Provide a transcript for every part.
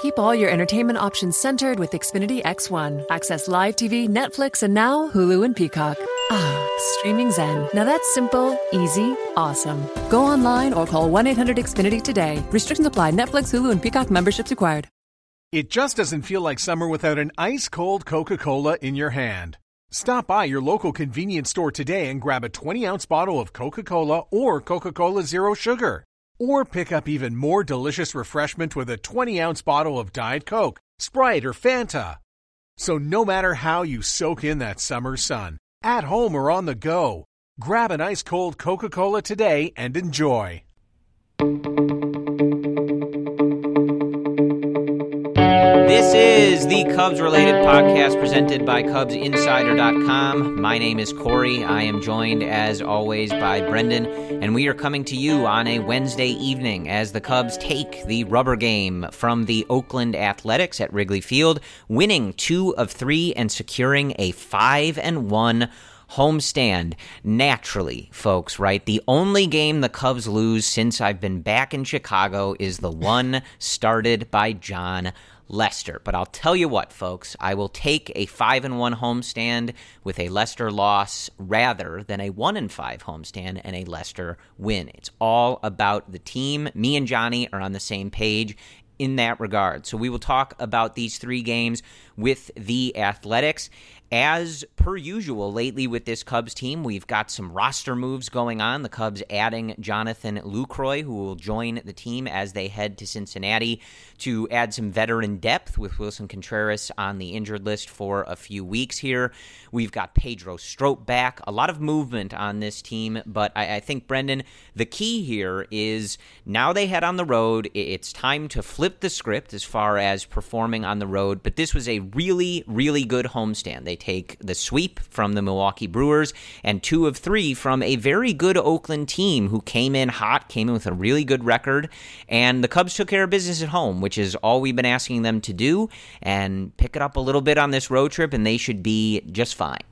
Keep all your entertainment options centered with Xfinity X1. Access live TV, Netflix, and now Hulu and Peacock. Ah, streaming Zen. Now that's simple, easy, awesome. Go online or call 1 800 Xfinity today. Restrictions apply. Netflix, Hulu, and Peacock memberships required. It just doesn't feel like summer without an ice cold Coca Cola in your hand. Stop by your local convenience store today and grab a 20 ounce bottle of Coca Cola or Coca Cola Zero Sugar. Or pick up even more delicious refreshment with a 20 ounce bottle of Diet Coke, Sprite, or Fanta. So, no matter how you soak in that summer sun, at home or on the go, grab an ice cold Coca Cola today and enjoy. This is the Cubs related podcast presented by CubsInsider.com. My name is Corey. I am joined, as always, by Brendan, and we are coming to you on a Wednesday evening as the Cubs take the rubber game from the Oakland Athletics at Wrigley Field, winning two of three and securing a 5 and 1 homestand naturally, folks, right? The only game the Cubs lose since I've been back in Chicago is the one started by Jon Lester. But I'll tell you what, folks, I will take a 5 and 1 homestand with a Lester loss rather than a 1 and 5 homestand and a Lester win. It's all about the team. Me and Johnny are on the same page in that regard. So we will talk about these three games with the Athletics. As per usual, lately with this Cubs team, we've got some roster moves going on. The Cubs adding Jonathan Lucroy, who will join the team as they head to Cincinnati to add some veteran depth with Willson Contreras on the injured list for a few weeks here. We've got Pedro Strop back. A lot of movement on this team, but I, I think, Brendan, the key here is now they head on the road. It's time to flip the script as far as performing on the road, but this was a really, really good homestand. They take the sweep from the Milwaukee Brewers and two of three from a very good Oakland team who came in hot, came in with a really good record, and the Cubs took care of business at home, which is all we've been asking them to do, and pick it up a little bit on this road trip, and they should be just fine.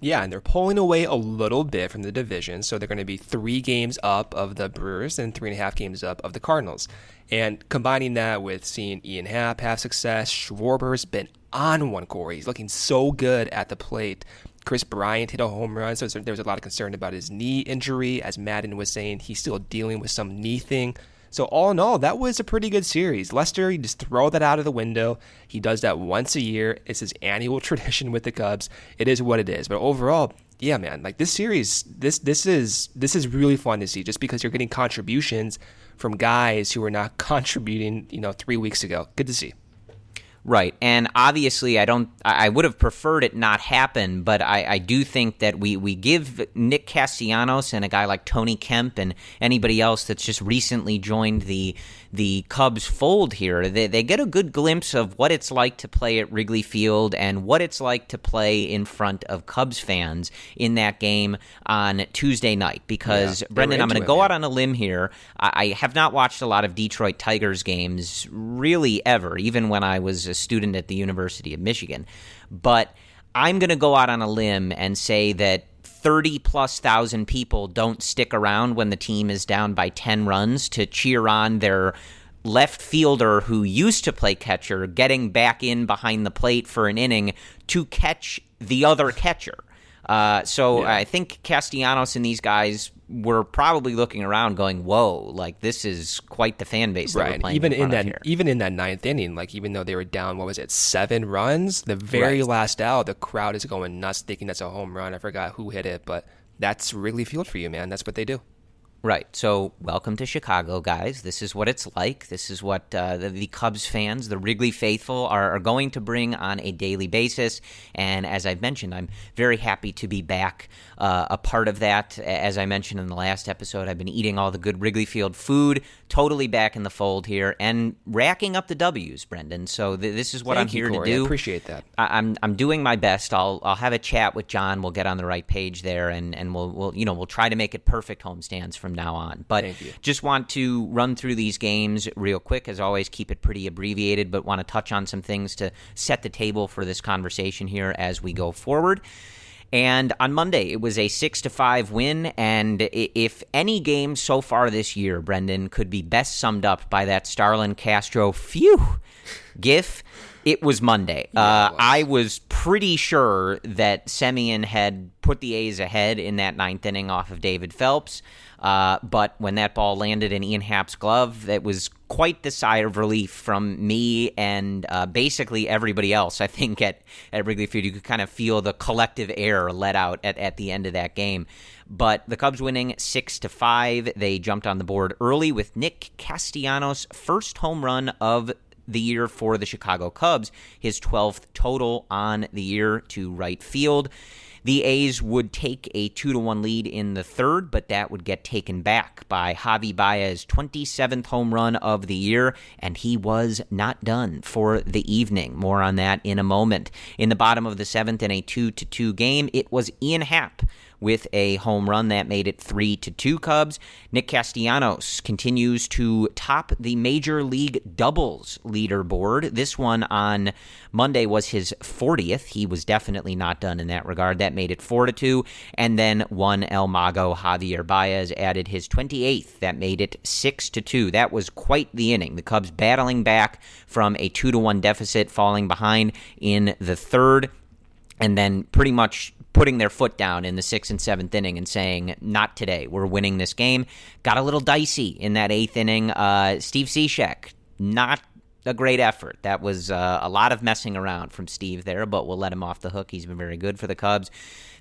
Yeah, and they're pulling away a little bit from the division, so they're going to be three games up of the Brewers and three and a half games up of the Cardinals. And combining that with seeing Ian Happ have success, Schwarber's been on one, Corey. He's looking so good at the plate. Kris Bryant hit a home run, so there was a lot of concern about his knee injury. As Maddon was saying, he's still dealing with some knee thing. So all in all, that was a pretty good series. Lester, you just throw that out of the window. He does that once a year. It's his annual tradition with the Cubs. It is what it is. But overall, yeah, man, like this series, this this is this is really fun to see just because you're getting contributions from guys who were not contributing, you know, three weeks ago. Good to see. Right, and obviously, I don't. I would have preferred it not happen, but I, I, do think that we we give Nick Castellanos and a guy like Tony Kemp and anybody else that's just recently joined the the Cubs fold here. They, they get a good glimpse of what it's like to play at Wrigley Field and what it's like to play in front of Cubs fans in that game on Tuesday night. Because yeah, Brendan, I'm going to go out on a limb here. I, I have not watched a lot of Detroit Tigers games really ever, even when I was a student at the University of Michigan. But I'm going to go out on a limb and say that 30 plus thousand people don't stick around when the team is down by 10 runs to cheer on their left fielder who used to play catcher getting back in behind the plate for an inning to catch the other catcher. Uh, so yeah. I think Castellanos and these guys were probably looking around, going, "Whoa! Like this is quite the fan base." right. even in, in that, here. even in that ninth inning, like even though they were down, what was it, seven runs? The very right. last out, the crowd is going nuts, thinking that's a home run. I forgot who hit it, but that's Wrigley Field for you, man. That's what they do. Right. So, welcome to Chicago, guys. This is what it's like. This is what uh, the, the, Cubs fans, the Wrigley faithful, are, are, going to bring on a daily basis. And as I've mentioned, I'm very happy to be back uh, a part of that. As I mentioned in the last episode, I've been eating all the good Wrigley Field food, totally back in the fold here, and racking up the W's, Brendan. So, th- this is what Thank I'm here you, to do. I appreciate that. I- am I'm, I'm doing my best. I'll I'll have a chat with John. We'll get on the right page there, and, and we'll, we'll you know we'll try to make it perfect homestands from now on. But just want to run through these games real quick. As always, keep it pretty abbreviated, but want to touch on some things to set the table for this conversation here as we go forward. And on Monday, it was a six to five win. And if any game so far this year, Brendan, could be best summed up by that Starlin Castro phew gif, it was Monday. Yeah, uh, was. I was pretty sure that Semien had put the A's ahead in that ninth inning off of David Phelps. Uh, but when that ball landed in Ian Happ's glove, that was quite the sigh of relief from me and uh, basically everybody else. I think at, at Wrigley Field, you could kind of feel the collective air let out at, at the end of that game. But the Cubs winning six to five. They jumped on the board early with Nick Castellanos' first home run of the year for the Chicago Cubs, his 12th total on the year to right field. The A's would take a 2 to 1 lead in the third, but that would get taken back by Javi Baez' 27th home run of the year, and he was not done for the evening. More on that in a moment. In the bottom of the seventh in a 2 to 2 game, it was Ian Happ with a home run that made it 3 to 2 Cubs. Nick Castellanos continues to top the Major League doubles leaderboard. This one on Monday was his 40th. He was definitely not done in that regard. That made it 4 to 2. And then one El Mago Javier Baez added his 28th. That made it 6 to 2. That was quite the inning. The Cubs battling back from a 2 to 1 deficit, falling behind in the third and then pretty much putting their foot down in the sixth and seventh inning and saying, "Not today. We're winning this game." Got a little dicey in that eighth inning. Uh, Steve Cishek, not a great effort. That was uh, a lot of messing around from Steve there, but we'll let him off the hook. He's been very good for the Cubs.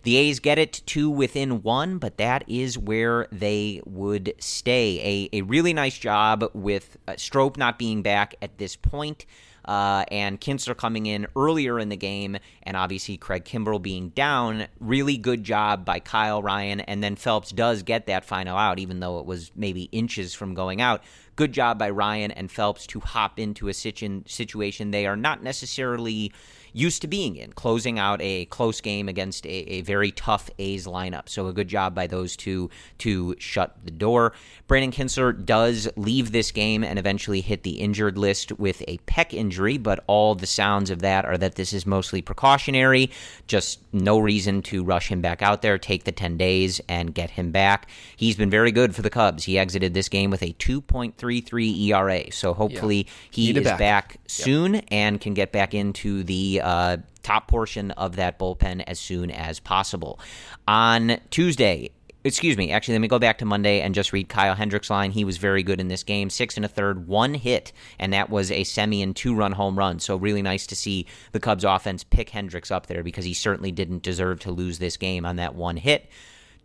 The A's get it to within one, but that is where they would stay. A, a really nice job with uh, Strop not being back at this point uh, and Kintzler coming in earlier in the game, and obviously Craig Kimbrel being down. Really good job by Kyle Ryan, and then Phelps does get that final out, even though it was maybe inches from going out. Good job by Ryan and Phelps to hop into a situation they are not necessarily used to being in, closing out a close game against a, a, very tough A's lineup. So a good job by those two to shut the door. Brandon Kintzler does leave this game and eventually hit the injured list with a pec injury, but all the sounds of that are that this is mostly precautionary. Just no reason to rush him back out there, take the 10 days, and get him back. He's been very good for the Cubs. He exited this game with a 2.33 ERA. So hopefully yeah. he is back, back soon yep. and can get back into the uh, uh, top portion of that bullpen as soon as possible. On Tuesday, excuse me, actually, let me go back to Monday and just read Kyle Hendricks' line. He was very good in this game. Six and a third, one hit, and that was a Semien two run home run. So, really nice to see the Cubs offense pick Hendricks up there because he certainly didn't deserve to lose this game on that one hit.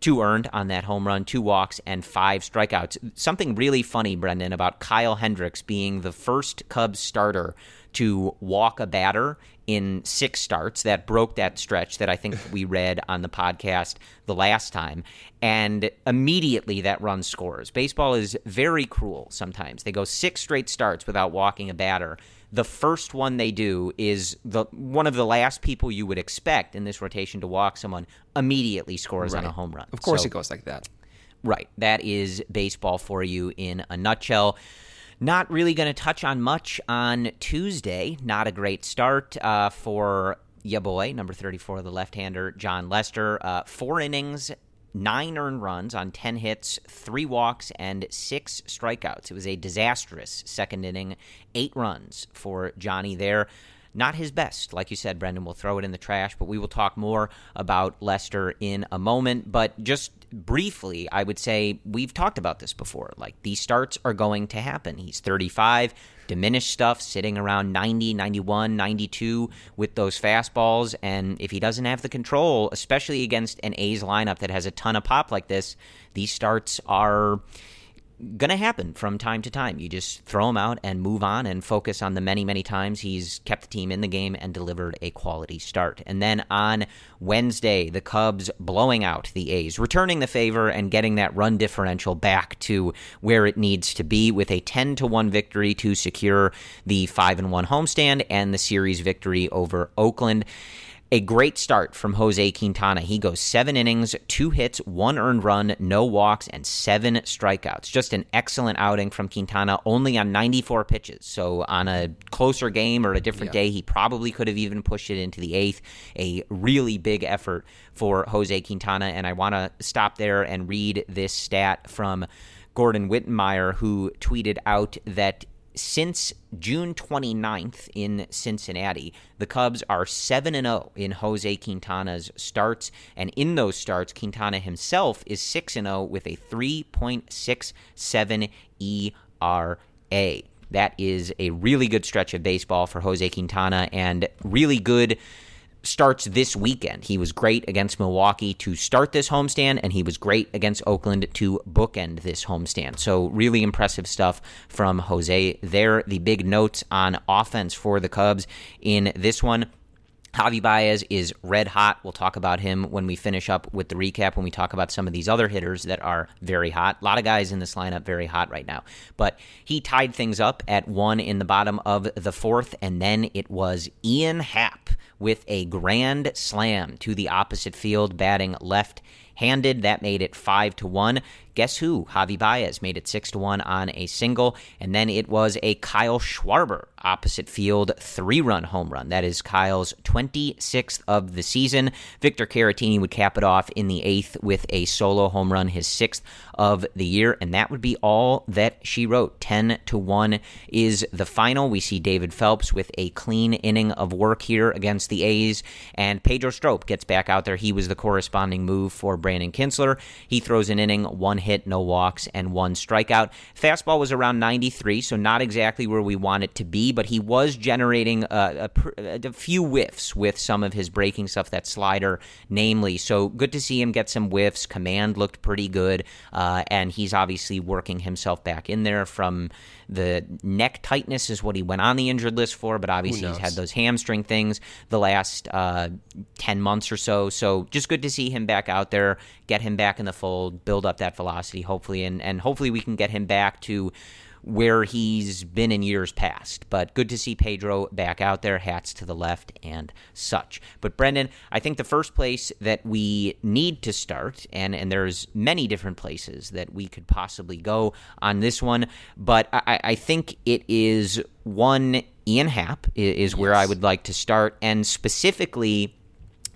Two earned on that home run, two walks, and five strikeouts. Something really funny, Brendan, about Kyle Hendricks being the first Cubs starter to walk a batter in six starts. That broke that stretch that I think we read on the podcast the last time. And immediately that run scores. Baseball is very cruel sometimes. They go six straight starts without walking a batter. The first one they do is the one of the last people you would expect in this rotation to walk someone immediately scores right. on a home run. Of course so, it goes like that. Right. That is baseball for you in a nutshell. Not really going to touch on much on Tuesday. Not a great start uh, for ya boy, number 34, the left hander, Jon Lester. Uh, four innings, nine earned runs on 10 hits, three walks, and six strikeouts. It was a disastrous second inning, eight runs for Johnny there. Not his best. Like you said, Brendan, we'll throw it in the trash, but we will talk more about Lester in a moment. But just briefly, I would say we've talked about this before. Like these starts are going to happen. He's 35, diminished stuff, sitting around 90, 91, 92 with those fastballs. And if he doesn't have the control, especially against an A's lineup that has a ton of pop like this, these starts are going to happen from time to time. You just throw him out and move on and focus on the many, many times he's kept the team in the game and delivered a quality start. And then on Wednesday, the Cubs blowing out the A's, returning the favor and getting that run differential back to where it needs to be with a 10 to 1 victory to secure the 5 and 1 homestand and the series victory over Oakland a great start from Jose Quintana. He goes seven innings, two hits, one earned run, no walks, and seven strikeouts. Just an excellent outing from Quintana, only on 94 pitches. So, on a closer game or a different yeah. day, he probably could have even pushed it into the eighth. A really big effort for Jose Quintana. And I want to stop there and read this stat from Gordon Wittenmyer, who tweeted out that since June 29th in Cincinnati, the Cubs are 7 0 in Jose Quintana's starts. And in those starts, Quintana himself is 6 0 with a 3.67 ERA. That is a really good stretch of baseball for Jose Quintana and really good starts this weekend. He was great against Milwaukee to start this homestand, and he was great against Oakland to bookend this homestand. So, really impressive stuff from Jose there. The big notes on offense for the Cubs in this one. Javi Baez is red hot. We'll talk about him when we finish up with the recap, when we talk about some of these other hitters that are very hot. A lot of guys in this lineup very hot right now. But he tied things up at one in the bottom of the fourth, and then it was Ian Happ with a grand slam to the opposite field, batting left handed. That made it 5 to 1. Guess who? Javi Baez made it 6 to 1 on a single. And then it was a Kyle Schwarber opposite field three run home run. That is Kyle's 26th of the season. Victor Caratini would cap it off in the eighth with a solo home run, his sixth of the year. And that would be all that she wrote. 10 to 1 is the final. We see David Phelps with a clean inning of work here against the A's. And Pedro Strop gets back out there. He was the corresponding move for Brandon Kintzler. He throws an inning, one hit, no walks, and one strikeout. Fastball was around 93, so not exactly where we want it to be, but he was generating a, a, a few whiffs with some of his breaking stuff, that slider, namely. So good to see him get some whiffs. Command looked pretty good, uh, and he's obviously working himself back in there from the neck tightness is what he went on the injured list for, but obviously he's had those hamstring things the last uh, 10 months or so. So just good to see him back out there, get him back in the fold, build up that velocity, hopefully, and, and hopefully we can get him back to where he's been in years past. But good to see Pedro back out there, hats to the left and such. But Brendan, I think the first place that we need to start, and, and there's many different places that we could possibly go on this one, but I, I think it is one Ian Happ is, yes. where I would like to start, and specifically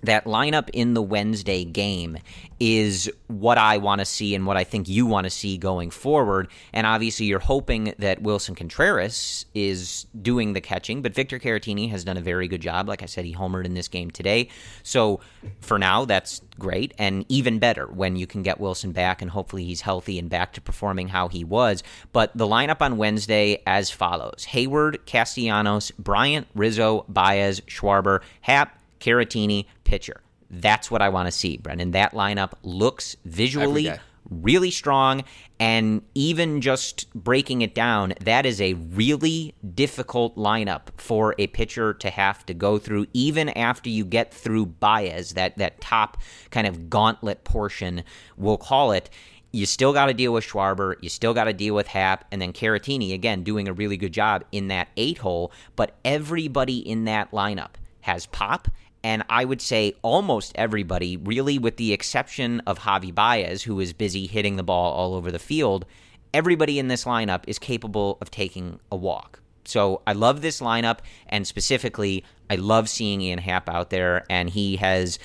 that lineup in the Wednesday game is what I want to see and what I think you want to see going forward. And obviously, you're hoping that Willson Contreras is doing the catching, but Victor Caratini has done a very good job. Like I said, he homered in this game today. So for now, that's great. And even better when you can get Willson back and hopefully he's healthy and back to performing how he was. But the lineup on Wednesday as follows Heyward, Castellanos, Bryant, Rizzo, Baez, Schwarber, Happ, Caratini, pitcher. That's what I want to see, Brendan. That lineup looks visually really strong. And even just breaking it down, that is a really difficult lineup for a pitcher to have to go through, even after you get through Baez, that, that top kind of gauntlet portion, we'll call it. You still got to deal with Schwarber. You still got to deal with Happ. And then Caratini, again, doing a really good job in that eight hole. But everybody in that lineup has pop and I would say almost everybody, really, with the exception of Javi Baez, who is busy hitting the ball all over the field, everybody in this lineup is capable of taking a walk. So I love this lineup, and specifically, I love seeing Ian Happ out there, and he has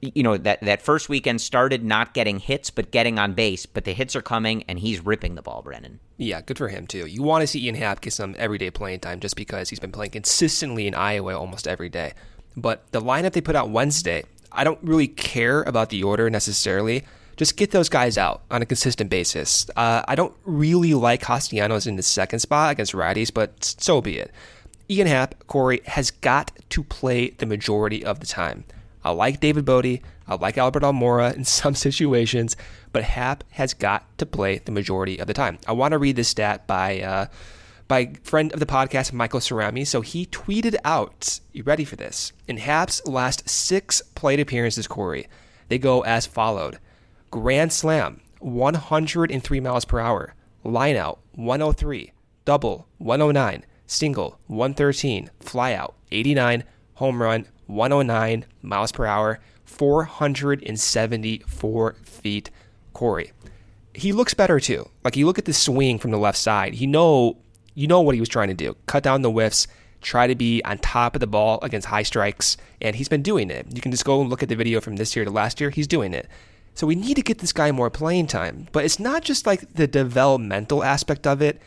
you know that that first weekend started not getting hits but getting on base, but the hits are coming and he's ripping the ball, Brennan. Yeah, good for him too. You want to see Ian Happ get some everyday playing time just because he's been playing consistently in Iowa almost every day. But the lineup they put out Wednesday, I don't really care about the order necessarily. Just get those guys out on a consistent basis. Uh, I don't really like Castellanos in the second spot against righties, but so be it. Ian Happ, Corey, has got to play the majority of the time. I like David Bote. I like Albert Almora in some situations, but Happ has got to play the majority of the time. I want to read this stat by uh, by friend of the podcast Michael Cerami. So he tweeted out, "You ready for this?" In Happ's last six plate appearances, Corey, they go as followed: Grand Slam, 103 miles per hour; Lineout, 103; Double, 109; Single, 113; Flyout, 89; Home Run, 109 miles per hour, 474 feet. Corey, he looks better too. Like you look at the swing from the left side, he know you know what he was trying to do: cut down the whiffs, try to be on top of the ball against high strikes, and he's been doing it. You can just go and look at the video from this year to last year; he's doing it. So we need to get this guy more playing time. But it's not just like the developmental aspect of it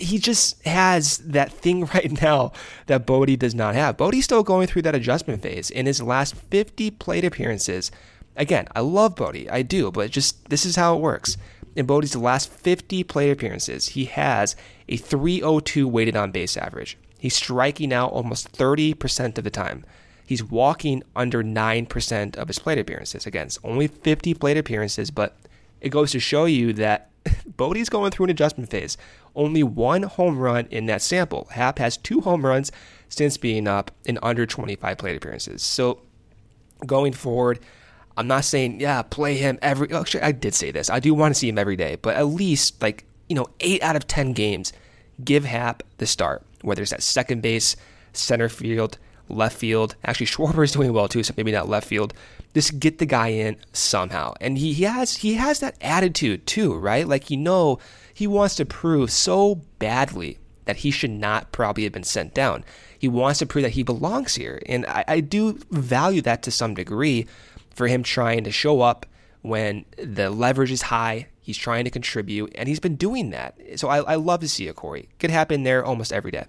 he just has that thing right now that Bote does not have. Bote's still going through that adjustment phase in his last 50 plate appearances. Again, I love Bote, I do, but just this is how it works. In Bote's last 50 plate appearances, he has a 302 weighted on base average. He's striking out almost 30% of the time. He's walking under 9% of his plate appearances. Again, it's only 50 plate appearances, but it goes to show you that Bote's going through an adjustment phase only one home run in that sample. Happ has two home runs since being up in under 25 plate appearances. So going forward, I'm not saying, yeah, play him every. Oh, actually, I did say this. I do want to see him every day, but at least, like, you know, eight out of 10 games, give Happ the start, whether it's at second base, center field, left field. Actually, Schwarber is doing well too, so maybe not left field. Just get the guy in somehow. And he, he has he has that attitude too, right? Like you know he wants to prove so badly that he should not probably have been sent down. He wants to prove that he belongs here. And I, I do value that to some degree for him trying to show up when the leverage is high. He's trying to contribute, and he's been doing that. So I, I love to see it, Corey. Could happen there almost every day.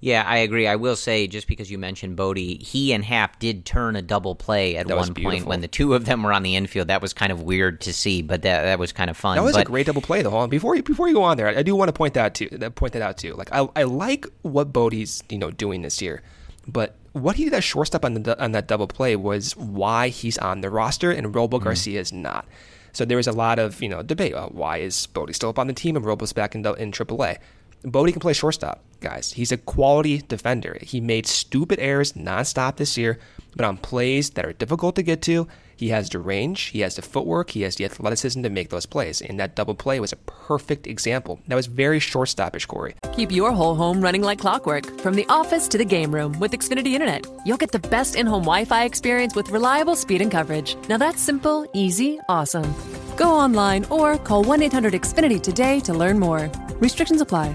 Yeah, I agree. I will say, just because you mentioned Bote, he and Happ did turn a double play at That one point when the two of them were on the infield. That was kind of weird to see, but that that was kind of fun. That was but, a great double play, though. Hold on. Before you before you go on there, I do want to point that too. Point that out too. Like I, I like what Bote's you know doing this year, but what he did at shortstop on the on that double play was why he's on the roster and Robo Mm-hmm. Garcia is not. So there was a lot of you know debate. Uh, why is Bote still up on the team and Robo's back in in AAA? Bote can play shortstop, guys. He's a quality defender. He made stupid errors nonstop this year, but on plays that are difficult to get to, he has the range, he has the footwork, he has the athleticism to make those plays. And that double play was a perfect example. That was very shortstopish, Corey. Keep your whole home running like clockwork from the office to the game room with Xfinity Internet. You'll get the best in home Wi Fi experience with reliable speed and coverage. Now that's simple, easy, awesome. Go online or call 1 800 Xfinity today to learn more. Restrictions apply.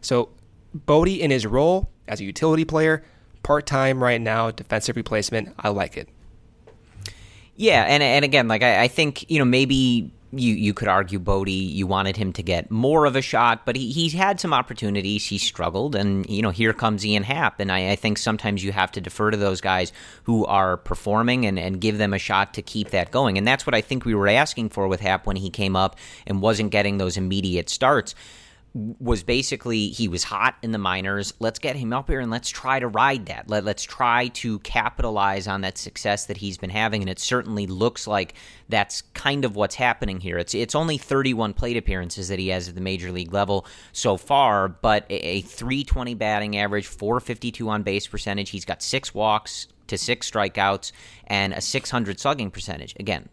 So Bote in his role as a utility player, part time right now, defensive replacement, I like it. Yeah, and and again, like I, I think you know maybe you you could argue Bote, you wanted him to get more of a shot, but he he's had some opportunities. He struggled, and you know here comes Ian Happ, and I, I think sometimes you have to defer to those guys who are performing and and give them a shot to keep that going, and that's what I think we were asking for with Happ when he came up and wasn't getting those immediate starts was basically he was hot in the minors. Let's get him up here and let's try to ride that. Let, let's try to capitalize on that success that he's been having. And it certainly looks like that's kind of what's happening here. It's it's only 31 plate appearances that he has at the major league level so far, but a, a 320 batting average, 452 on base percentage. He's got six walks, to six strikeouts and a 600 slugging percentage. Again,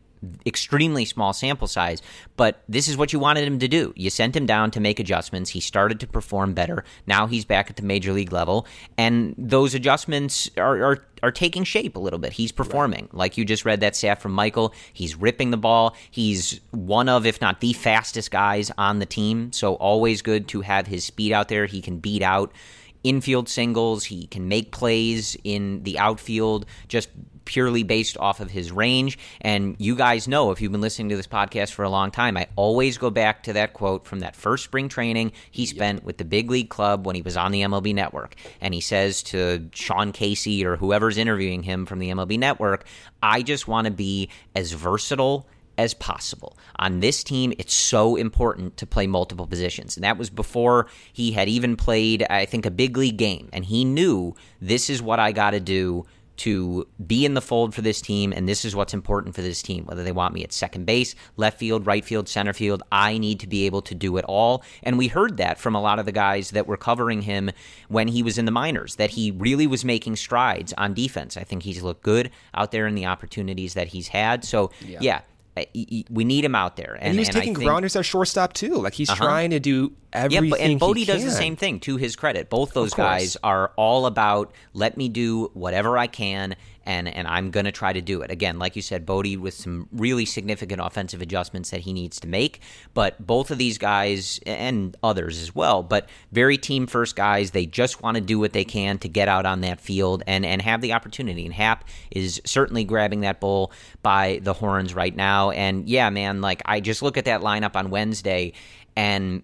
extremely small sample size, but this is what you wanted him to do. You sent him down to make adjustments. He started to perform better. Now he's back at the major league level, and those adjustments are are, are taking shape a little bit. He's performing. Right. Like you just read that stat from Michael. He's ripping the ball. He's one of, if not the fastest guys on the team. So always good to have his speed out there. He can beat out infield singles. He can make plays in the outfield just purely based off of his range. And you guys know, if you've been listening to this podcast for a long time, I always go back to that quote from that first spring training he spent with the big league club when he was on the MLB network. And he says to Sean Casey or whoever's interviewing him from the MLB network, I just want to be as versatile as possible. On this team, it's so important to play multiple positions. And that was before he had even played, I think, a big league game. And he knew this is what I got to do to be in the fold for this team, and this is what's important for this team. Whether they want me at second base, left field, right field, center field, I need to be able to do it all. And we heard that from a lot of the guys that were covering him when he was in the minors, that he really was making strides on defense. I think he's looked good out there in the opportunities that he's had. So, yeah, yeah we need him out there. And, and he's and taking think, grounders at shortstop too. Like he's uh-huh. trying to do everything. Yeah, but, and Bote does the same thing. To his credit, both those guys are all about let me do whatever I can and and I'm going to try to do it. Again, like you said, Bote with some really significant offensive adjustments that he needs to make. But both of these guys and others as well, but very team first guys. They just want to do what they can to get out on that field and and have the opportunity. And Happ is certainly grabbing that bull by the horns right now. And yeah, man, like I just look at that lineup on Wednesday and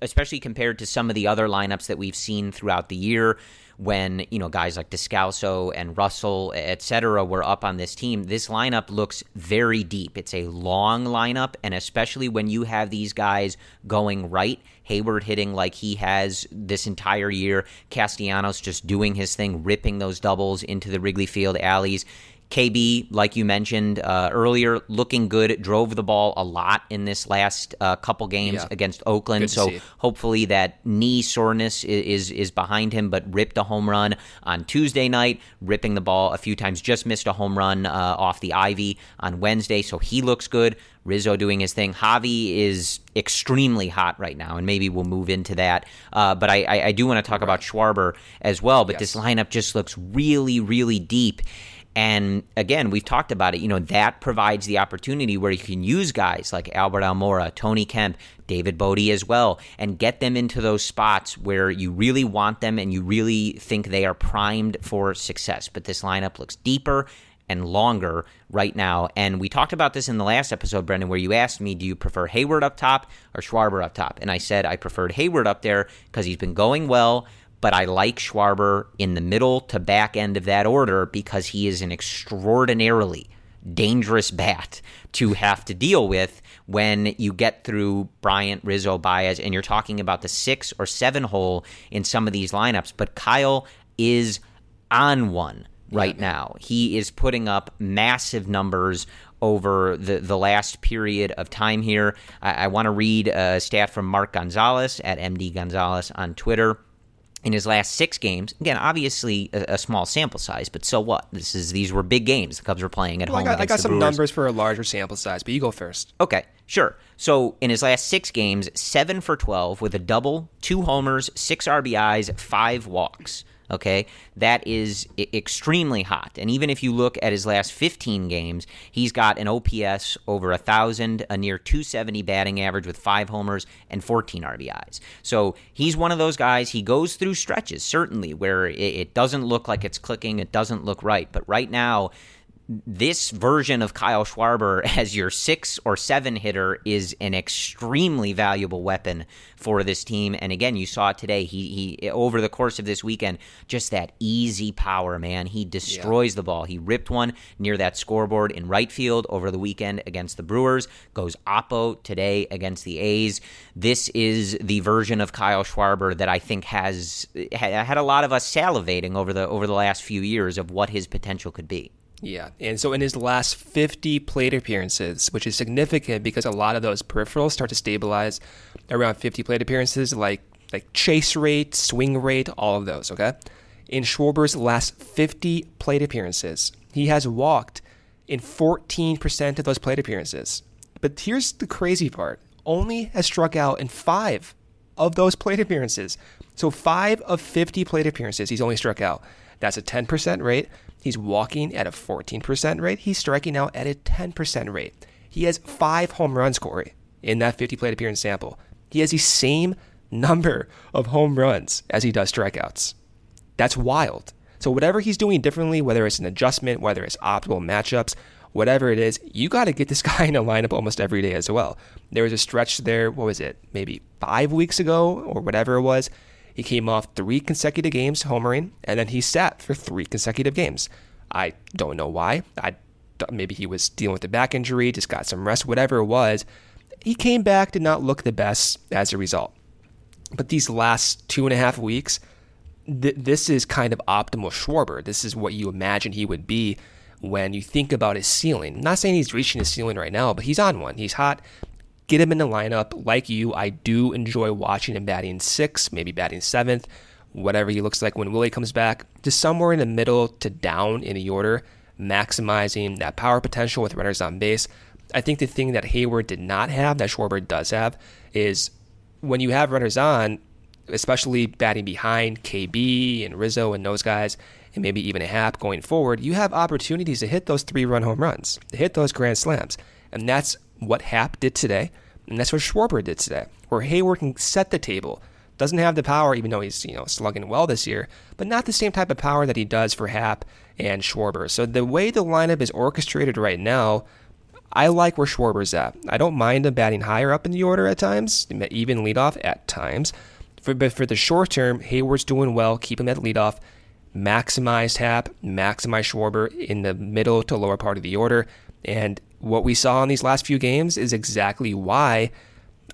especially compared to some of the other lineups that we've seen throughout the year when you know guys like Descalso and Russell, etc., were up on this team. This lineup looks very deep. It's a long lineup, and especially when you have these guys going right. Heyward hitting like he has this entire year. Castellanos just doing his thing, ripping those doubles into the Wrigley Field alleys. KB, like you mentioned uh, earlier, looking good. Drove the ball a lot in this last uh, couple games yeah. against Oakland. So hopefully that knee soreness is, is, is behind him. But ripped a home run on Tuesday night, ripping the ball a few times. Just missed a home run uh, off the Ivy on Wednesday, so he looks good. Rizzo doing his thing. Javi is extremely hot right now, and maybe we'll move into that. Uh, but I, I, I, do want to talk right. about Schwarber as well. But yes. this lineup just looks really, really deep. And again, we've talked about it. You know, that provides the opportunity where you can use guys like Albert Almora, Tony Kemp, David Bote as well, and get them into those spots where you really want them and you really think they are primed for success. But this lineup looks deeper and longer right now. And we talked about this in the last episode, Brendan, where you asked me, do you prefer Heyward up top or Schwarber up top? And I said I preferred Heyward up there because he's been going well but I like Schwarber in the middle to back end of that order because he is an extraordinarily dangerous bat to have to deal with when you get through Bryant, Rizzo, Baez, and you're talking about the six or seven hole in some of these lineups. But Kyle is on one right yeah. now. He is putting up massive numbers over the, the last period of time here. I, I want to read a stat from Mark Gonzales at MD Gonzales on Twitter in his last six games. Again, obviously a, a, small sample size, but so what? This is these were big games. The Cubs were playing at well, home. I got, I got some Brewers. numbers for a larger sample size, but you go first. Okay, sure. So in his last six games, seven for twelve with a double, two homers, six RBIs, five walks. Okay, that is I- extremely hot. And even if you look at his last 15 games, he's got an OPS over a thousand, a near 270 batting average with five homers and 14 RBIs. So he's one of those guys. He goes through stretches certainly where it, it doesn't look like it's clicking, it doesn't look right. But right now this version of Kyle Schwarber as your six or seven hitter is an extremely valuable weapon for this team. And again, you saw it today. He he over the course of this weekend, just that easy power, man. He destroys yeah. the ball. He ripped one near that scoreboard in right field over the weekend against the Brewers. Goes oppo today against the A's. This is the version of Kyle Schwarber that I think has had a lot of us salivating over the over the last few years of what his potential could be. Yeah. And so in his last 50 plate appearances, which is significant because a lot of those peripherals start to stabilize around 50 plate appearances, like like chase rate, swing rate, all of those, okay? in Schwarber's last 50 plate appearances. He has walked in 14% of those plate appearances. But here's the crazy part only has struck out in five of those plate appearances. So, five of 50 plate appearances, he's only struck out. That's a 10% rate. He's walking at a 14% rate. He's striking out at a 10% rate. He has five home runs, Corey, in that 50 plate appearance sample. He has the same number of home runs as he does strikeouts. That's wild. So, whatever he's doing differently, whether it's an adjustment, whether it's optimal matchups, whatever it is, you got to get this guy in a lineup almost every day as well. There was a stretch there, what was it, maybe five weeks ago or whatever it was. He came off three consecutive games homering, and then he sat for three consecutive games. I don't know why. I maybe he was dealing with a back injury, just got some rest, whatever it was. He came back, did not look the best as a result. But these last two and a half weeks, th- this is kind of optimal Schwarber. This is what you imagine he would be when you think about his ceiling. I'm not saying he's reaching his ceiling right now, but he's on one. He's hot. Get him in the lineup. Like you, I do enjoy watching him batting sixth, maybe batting seventh, whatever he looks like when Willie comes back. Just somewhere in the middle to down in the order, maximizing that power potential with runners on base. I think the thing that Heyward did not have that Schwarber does have is when you have runners on, especially batting behind KB and Rizzo and those guys, and maybe even a Happ going forward, you have opportunities to hit those three run home runs, to hit those grand slams. And that's what Happ did today, and that's what Schwarber did today, where Heyward can set the table. Doesn't have the power, even though he's you know slugging well this year, but not the same type of power that he does for Happ and Schwarber. So the way the lineup is orchestrated right now, I like where Schwarber's at. I don't mind him batting higher up in the order at times, even leadoff at times. For, but for the short term, Heyward's doing well. Keep him at leadoff maximize Happ, maximize Schwarber in the middle to lower part of the order. And what we saw in these last few games is exactly why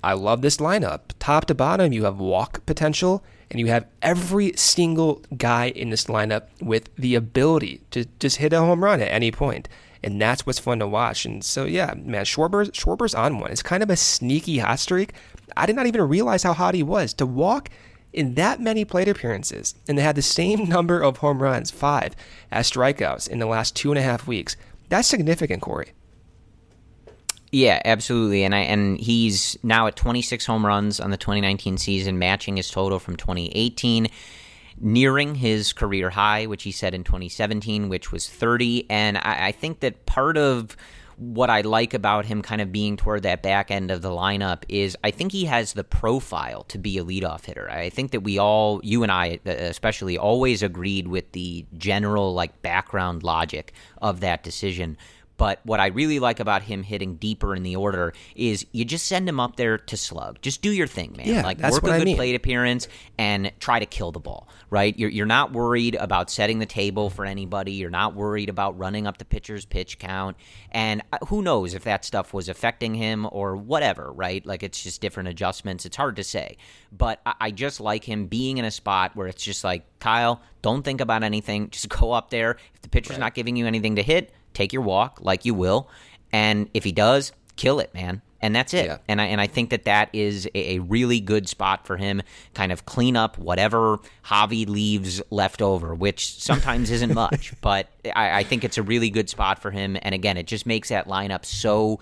I love this lineup. Top to bottom, you have walk potential, and you have every single guy in this lineup with the ability to just hit a home run at any point. And that's what's fun to watch. And so, yeah, man, Schwarber, Schwarber's on one. It's kind of a sneaky hot streak. I did not even realize how hot he was. To walk in that many plate appearances, and they had the same number of home runs, five, as strikeouts in the last two and a half weeks. That's significant, Corey. Yeah, absolutely. And I and he's now at 26 home runs on the 2019 season, matching his total from 2018, nearing his career high, which he said in 2017, which was 30. And I, I think that part of what I like about him kind of being toward that back end of the lineup is I think he has the profile to be a leadoff hitter. I think that we all, you and I uh, especially, always agreed with the general like background logic of that decision. But what I really like about him hitting deeper in the order is you just send him up there to slug. Just do your thing, man. Yeah, like work a I good mean. plate appearance and try to kill the ball. Right? You're you're not worried about setting the table for anybody. You're not worried about running up the pitcher's pitch count. And uh, who knows if that stuff was affecting him or whatever. Right? Like it's just different adjustments. It's hard to say. But I, I just like him being in a spot where it's just like Kyle, don't think about anything. Just go up there. If the pitcher's not giving you anything to hit take your walk like you will, and if he does, kill it, man. And that's it. Yeah. And I and I think that that is a, a really good spot for him. Kind of clean up whatever Javi leaves left over, which sometimes isn't much, but I, I think it's a really good spot for him. And again, it just makes that lineup so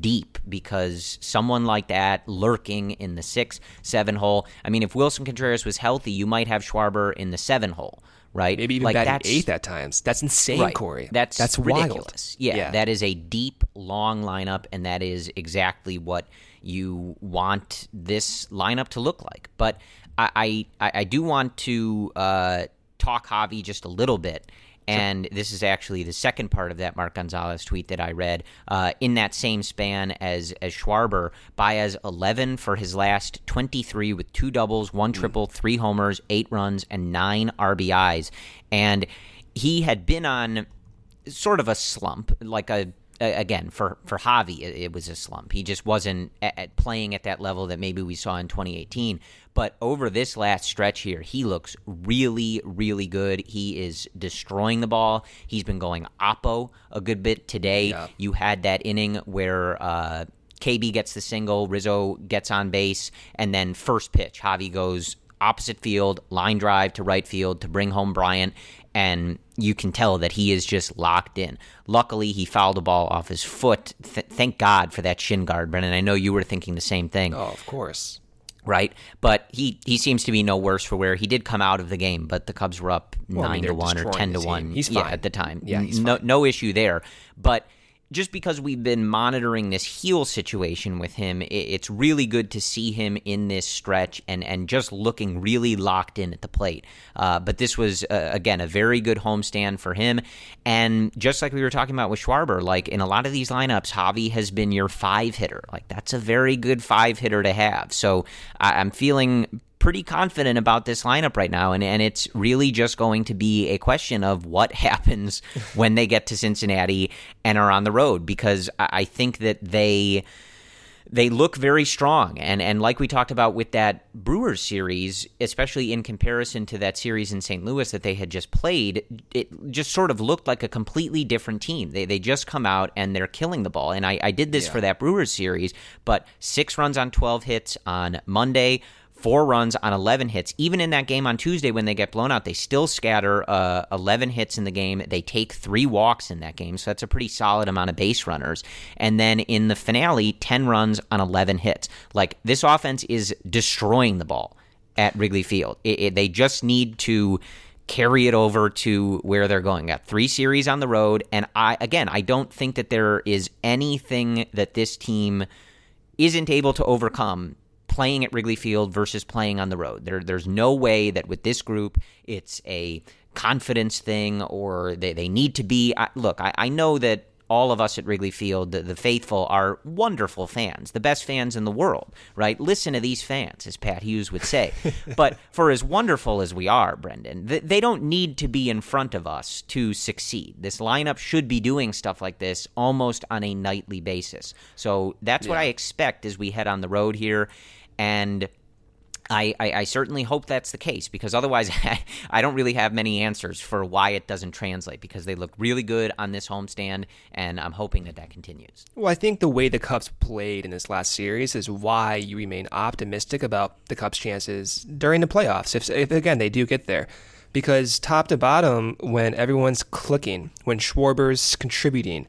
deep because someone like that lurking in the six, seven hole. I mean, if Willson Contreras was healthy, you might have Schwarber in the seven hole, right? Maybe even like batting that's- eighth at times. That's insane, Right. Corey. That's that's ridiculous. wild. Yeah, that is a deep, long lineup, and that is exactly what you want this lineup to look like. But I, I, I do want to uh, talk Javi just a little bit. And this is actually the second part of that Mark Gonzales tweet that I read. Uh, in that same span as as Schwarber, Baez 11 for his last 23 with two doubles, one triple, three homers, eight runs, and nine RBIs. And he had been on sort of a slump, like a, a again for for Javi, it, it was a slump. He just wasn't at, at playing at that level that maybe we saw in 2018. But over this last stretch here, he looks really, really good. He is destroying the ball. He's been going oppo a good bit today. Yeah. You had that inning where. Uh, KB gets the single, Rizzo gets on base, and then first pitch, Javi goes opposite field, line drive to right field to bring home Bryant, and you can tell that he is just locked in. Luckily, he fouled the ball off his foot. Th- thank God for that shin guard, Brennan. I know you were thinking the same thing. Oh, of course. Right, but he, he seems to be no worse for wear. He did come out of the game, but the Cubs were up Well, I mean, to one or ten to one. He's yeah, fine. at the time. Yeah, no fine. no issue there. But just because we've been monitoring this heel situation with him, it's really good to see him in this stretch and, and just looking really locked in at the plate. Uh, but this was, uh, again, a very good homestand for him. And just like we were talking about with Schwarber, like in a lot of these lineups, Javi has been your five hitter. Like that's a very good five hitter to have. So I'm feeling pretty confident about this lineup right now, and, and it's really just going to be a question of what happens when they get to Cincinnati and are on the road because I think that they they look very strong. And and like we talked about with that Brewers series especially in comparison to that series in St. Louis that they had just played it just sort of looked like a completely different team. They they just come out and they're killing the ball. And I, I did this for that Brewers series but 6 runs on 12 hits on Monday four runs on 11 hits. Even in that game on Tuesday when they get blown out, they still scatter uh, 11 hits in the game. They take three walks in that game, so that's a pretty solid amount of base runners. And then in the finale, 10 runs on 11 hits. Like this offense is destroying the ball at Wrigley Field. It, it, they just need to carry it over to where they're going. Got three series on the road, and I again, I don't think that there is anything that this team isn't able to overcome playing at Wrigley Field versus playing on the road. There, there's no way that with this group it's a confidence thing or they, they need to be. I, look, I, I know that all of us at Wrigley Field, the, the faithful, are wonderful fans, the best fans in the world, right? Listen to these fans, as Pat Hughes would say. but for as wonderful as we are, Brendan, th- they don't need to be in front of us to succeed. This lineup should be doing stuff like this almost on a nightly basis. So that's what I expect as we head on the road here. And I, I, I certainly hope that's the case because otherwise I don't really have many answers for why it doesn't translate because they look really good on this homestand and I'm hoping that that continues. Well, I think the way the Cubs played in this last series is why you remain optimistic about the Cubs' chances during the playoffs. If, if again they do get there, because top to bottom, when everyone's clicking, when Schwarber's contributing,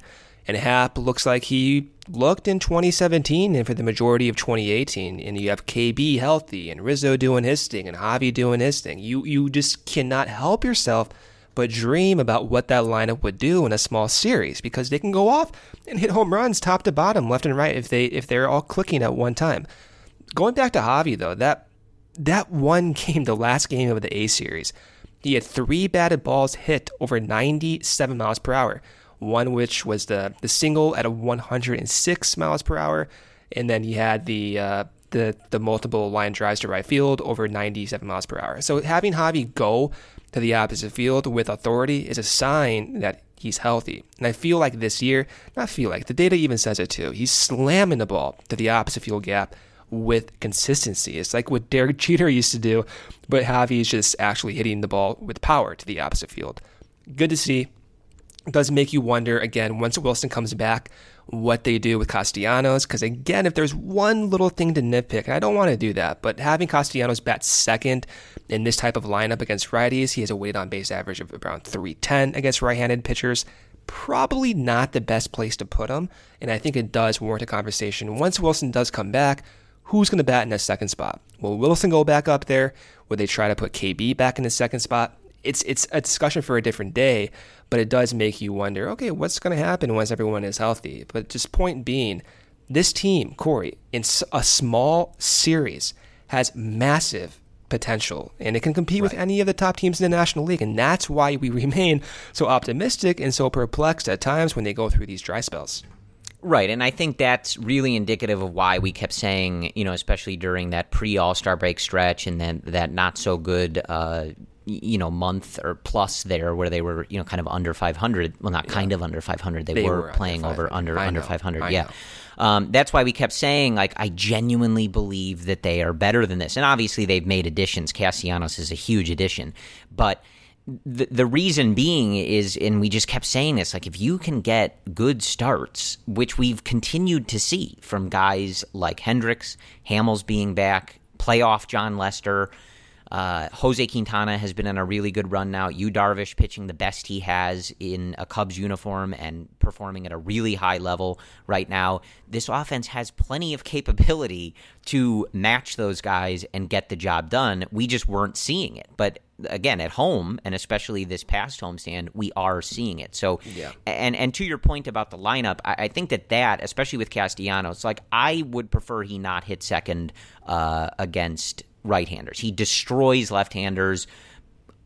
and Happ looks like he looked in 2017 and for the majority of 2018, and you have KB healthy and Rizzo doing his thing and Javi doing his thing, you you just cannot help yourself but dream about what that lineup would do in a small series because they can go off and hit home runs top to bottom, left and right if they if they're all clicking at one time. Going back to Javi though, that that one game, the last game of the A series, he had three batted balls hit over 97 miles per hour. One which was the the single at a 106 miles per hour, and then he had the uh, the the multiple line drives to right field over 97 miles per hour. So having Javi go to the opposite field with authority is a sign that he's healthy. And I feel like this year, not feel like the data even says it too. He's slamming the ball to the opposite field gap with consistency. It's like what Derek Jeter used to do, but Javi's just actually hitting the ball with power to the opposite field. Good to see. Does make you wonder again once Willson comes back what they do with Castellanos. Because again if there's one little thing to nitpick I don't want to do that but having Castellanos bat second in this type of lineup against righties he has a weighted on base average of around 310 against right-handed pitchers probably not the best place to put him. And I think it does warrant a conversation. Once Willson does come back who's going to bat in that second spot? Will Willson go back up there? Will they try to put KB back in the second spot? It's it's a discussion for a different day, but it does make you wonder, okay, what's going to happen once everyone is healthy? But just point being, this team, Corey, in a small series has massive potential and it can compete right. with any of the top teams in the National League and that's why we remain so optimistic and so perplexed at times when they go through these dry spells. Right, and I think that's really indicative of why we kept saying, you know, especially during that pre All Star break stretch and then that not so good uh, you know month or plus there where they were you know kind of under 500 well not kind of under 500 they, they were, were, playing over under I under know. 500 I yeah. um, that's why we kept saying like i genuinely believe that they are better than this. And obviously they've made additions. Castellanos is a huge addition. But the, the reason being is and we just kept saying this like if you can get good starts which we've continued to see from guys like hendricks hamels being back playoff jon lester Uh, Jose Quintana has been on a really good run now. Yu Darvish pitching the best he has in a Cubs uniform and performing at a really high level right now. This offense has plenty of capability to match those guys and get the job done. We just weren't seeing it. But again, at home, and especially this past homestand, we are seeing it. So, Yeah. and and to your point about the lineup, I, I think that that, especially with Castellanos, like I would prefer he not hit second uh, against right-handers. He destroys left-handers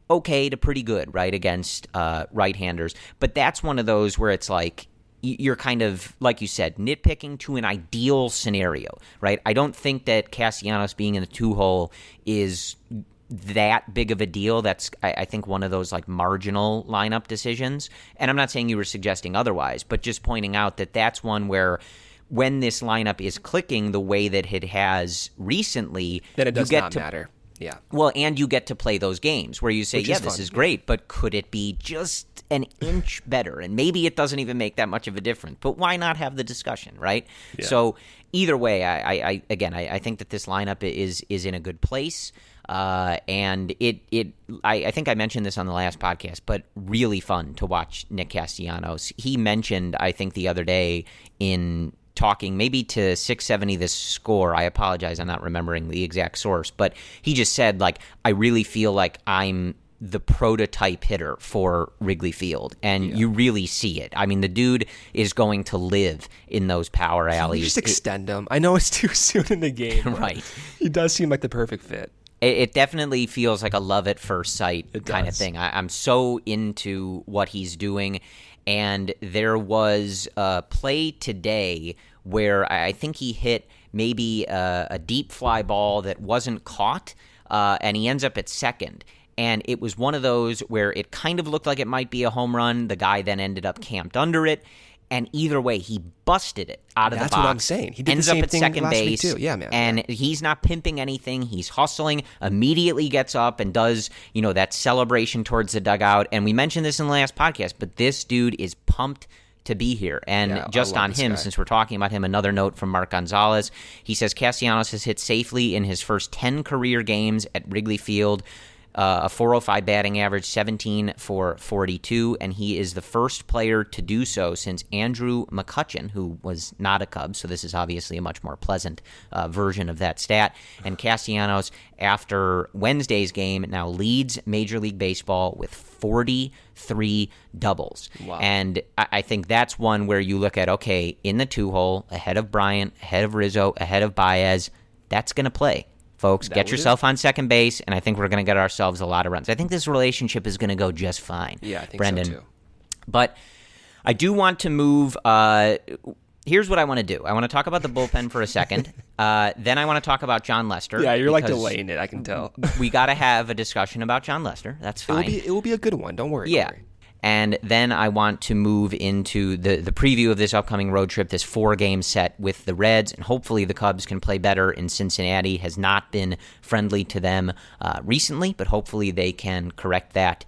okay to pretty good, right, against uh, right-handers. But that's one of those where it's like you're kind of like you said nitpicking to an ideal scenario, right? I don't think that Castellanos being in the two hole is that big of a deal. That's I, I think one of those like marginal lineup decisions. And I'm not saying you were suggesting otherwise, but just pointing out that that's one where. When this lineup is clicking the way that it has recently, Then it does you get not to matter. Yeah. well, and you get to play those games where you say, Which "Yeah, is this fun, is great," but could it be just an inch better? And maybe it doesn't even make that much of a difference. But why not have the discussion, right? So either way, I, I, I again, I, I think that this lineup is is in a good place. Uh, and it it I, I think I mentioned this on the last podcast, but really fun to watch Nick Castellanos. He mentioned I think the other day in talking maybe to 670 this score i apologize i'm not remembering the exact source but he just said like i really feel like i'm the prototype hitter for Wrigley Field, and you really see it. I mean, the dude is going to live in those power alleys. just extend him. I know it's too soon in the game. Right. He does seem like the perfect fit. it, it definitely feels like a love at first sight It kind of thing. I, I'm so into what he's doing, and there was a play today where I think he hit maybe a, a deep fly ball that wasn't caught, uh, and he ends up at second. And it was one of those where it kind of looked like it might be a home run. The guy then ended up camped under it. And either way, he busted it out of That's the box. That's what I'm saying. He did the ends same up at thing second last week, base. too. Yeah, man. And he's not pimping anything. He's hustling, immediately gets up and does, you know, that celebration towards the dugout. And we mentioned this in the last podcast, but this dude is pumped to be here. And Yeah, just on him, since we're talking about him, another note from Mark Gonzales. He says Castellanos has hit safely in his first 10 career games at Wrigley Field. Uh, a 405 batting average, 17 for 42, and he is the first player to do so since Andrew McCutchen, who was not a Cub, so this is obviously a much more pleasant uh, version of that stat. And Castellanos, after Wednesday's game, now leads Major League Baseball with 43 doubles. Wow. And I, I think that's one where you look at, okay, in the two hole, ahead of Bryant, ahead of Rizzo, ahead of Baez, that's going to play. Folks, get will do. yourself on second base, and I think we're going to get ourselves a lot of runs. I think this relationship is going to go just fine. Yeah, I think Brendan. so too. But I do want to move. Uh, here's what I want to do. I want to talk about the bullpen for a second. uh, then I want to talk about Jon Lester. Yeah, you're like delaying it. I can tell. We got to have a discussion about Jon Lester. That's It will fine. be it will be a good one. Don't worry. Yeah. Corey. And then I want to move into the, the preview of this upcoming road trip, this four game set with the Reds, and hopefully the Cubs can play better in Cincinnati. Has not been friendly to them uh, recently, but hopefully they can correct that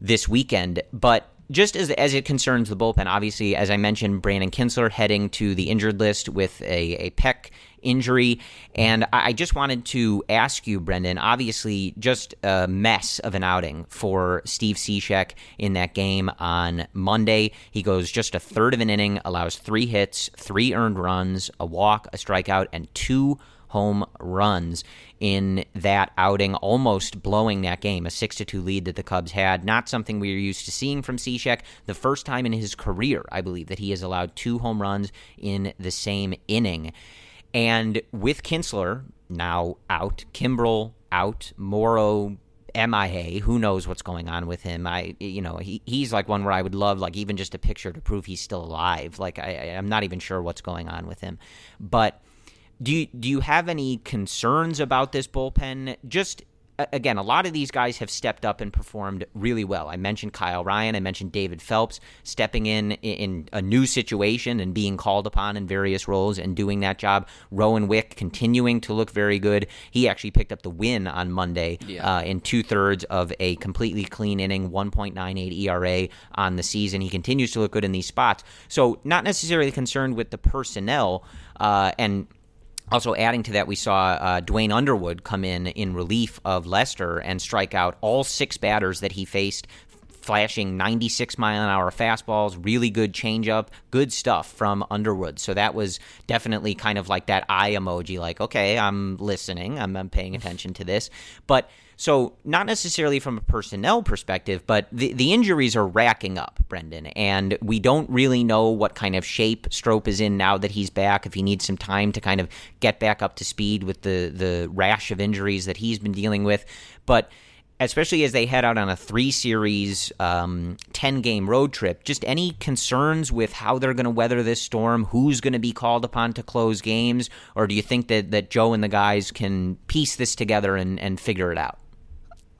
this weekend. But just as, as it concerns the bullpen, obviously, as I mentioned, Brandon Kintzler heading to the injured list with a, a pec injury. And I just wanted to ask you, Brendan, obviously, just a mess of an outing for Steve Cishek in that game on Monday. He goes just a third of an inning, allows three hits, three earned runs, a walk, a strikeout, and two home runs in that outing, almost blowing that game, a six to two lead that the Cubs had. Not something we are used to seeing from Cishek. The first time in his career, I believe, that he has allowed two home runs in the same inning. And with Kintzler now out, Kimbrel out, Morrow MIA. Who knows what's going on with him? I, you know, he, he's like one where I would love, like, even just a picture to prove he's still alive. Like, I, I'm not even sure what's going on with him. But do you, do you have any concerns about this bullpen? Just again, a lot of these guys have stepped up and performed really well. I mentioned Kyle Ryan. I mentioned David Phelps stepping in in a new situation and being called upon in various roles and doing that job. Rowan Wick continuing to look very good. He actually picked up the win on Monday Yeah. uh, in two thirds of a completely clean inning, 1.98 ERA on the season. He continues to look good in these spots. So, not necessarily concerned with the personnel uh, and Also, adding to that, we saw uh, Duane Underwood come in in relief of Lester and strike out all six batters that he faced flashing 96 mile an hour fastballs, really good changeup, good stuff from Underwood. So that was definitely kind of like that eye emoji, like, okay, I'm listening, I'm, I'm paying attention to this. But so, not necessarily from a personnel perspective, but the, the injuries are racking up, Brendan. And we don't really know what kind of shape Strop is in now that he's back, if he needs some time to kind of get back up to speed with the, the rash of injuries that he's been dealing with. But especially as they head out on a three series, um, 10 game road trip, just any concerns with how they're going to weather this storm? Who's going to be called upon to close games? Or do you think that, that Joe and the guys can piece this together and, and figure it out?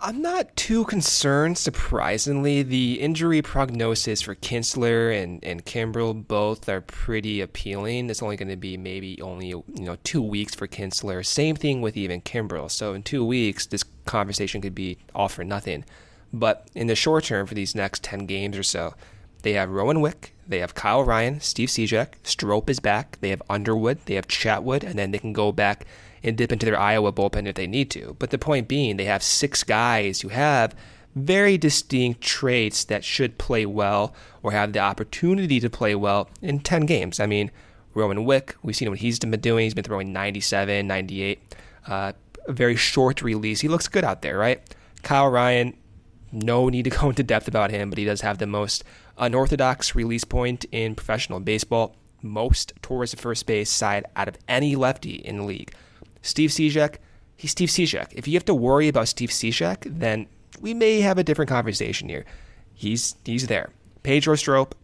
I'm not too concerned, surprisingly. The injury prognosis for Kintzler and, and Kimbrel both are pretty appealing. It's only going to be maybe only you know two weeks for Kintzler. Same thing with even Kimbrel. So in two weeks, this conversation could be all for nothing. But in the short term, for these next 10 games or so, they have Rowan Wick, they have Kyle Ryan, Steve Cishek, Strop is back, they have Underwood, they have Chatwood, and then they can go back and dip into their Iowa bullpen if they need to. But the point being, they have six guys who have very distinct traits that should play well or have the opportunity to play well in 10 games. I mean, Rowan Wick, we've seen what he's been doing. He's been throwing 97, 98. Uh, a very short release. He looks good out there, right? Kyle Ryan, no need to go into depth about him, but he does have the most unorthodox release point in professional baseball, most towards the first base side out of any lefty in the league. Steve Cishek, he's Steve Cishek. If you have to worry about Steve Cishek, then we may have a different conversation here. He's he's there. Pedro Strop,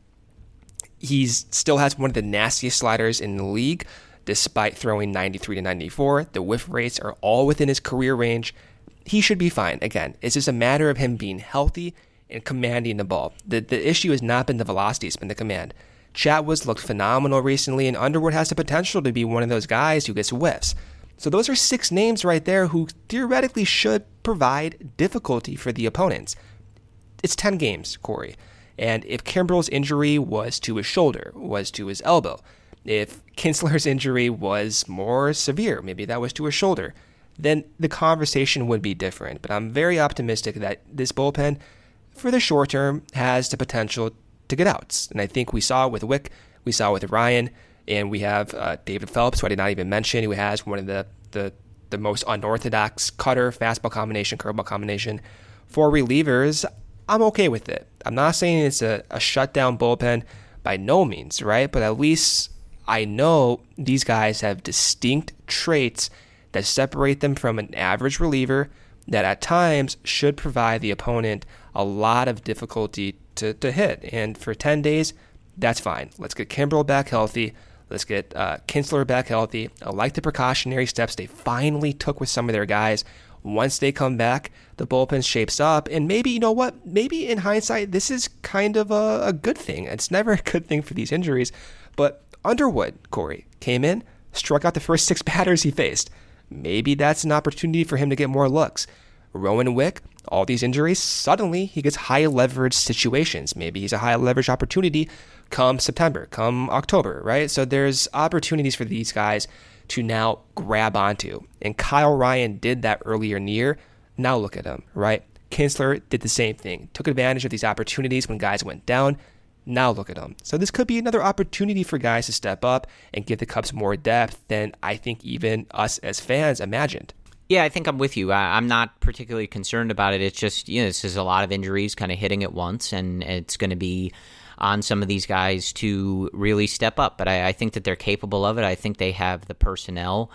he's still has one of the nastiest sliders in the league, despite throwing 93 to 94. The whiff rates are all within his career range. He should be fine. Again, it's just a matter of him being healthy and commanding the ball. The the issue has not been the velocity, it's been the command. Chatwood's looked phenomenal recently, and Underwood has the potential to be one of those guys who gets whiffs. So those are six names right there who theoretically should provide difficulty for the opponents. It's 10 games, Corey. And if Kimbrel's injury was to his shoulder, was to his elbow, if Kintzler's injury was more severe, maybe that was to his shoulder, then the conversation would be different. But I'm very optimistic that this bullpen, for the short term, has the potential to get outs. And I think we saw with Wick, we saw with Ryan, and we have uh, David Phelps, who I did not even mention, who has one of the, the, the most unorthodox cutter, fastball combination, curveball combination. For relievers, I'm okay with it. I'm not saying it's a, a shutdown bullpen by no means, right? But at least I know these guys have distinct traits that separate them from an average reliever that at times should provide the opponent a lot of difficulty to, to hit. And for 10 days, that's fine. Let's get Kimbrel back healthy. Let's get uh, Kintzler back healthy. I like the precautionary steps they finally took with some of their guys. Once they come back, the bullpen shapes up. And maybe, you know what? Maybe in hindsight, this is kind of a, a good thing. It's never a good thing for these injuries. But Underwood, Corey, came in, struck out the first six batters he faced. Maybe that's an opportunity for him to get more looks. Rowan Wick, all these injuries, suddenly he gets high leverage situations. Maybe he's a high leverage opportunity come September, come October, right? So there's opportunities for these guys to now grab onto. And Kyle Ryan did that earlier in the year. Now look at him, right? Kintzler did the same thing, took advantage of these opportunities when guys went down. Now look at him. So this could be another opportunity for guys to step up and give the Cubs more depth than I think even us as fans imagined. Yeah, I think I'm with you. I, am not particularly concerned about it. It's just, you know, this is a lot of injuries kind of hitting at once, and it's going to be on some of these guys to really step up. But I, I think that they're capable of it. I think they have the personnel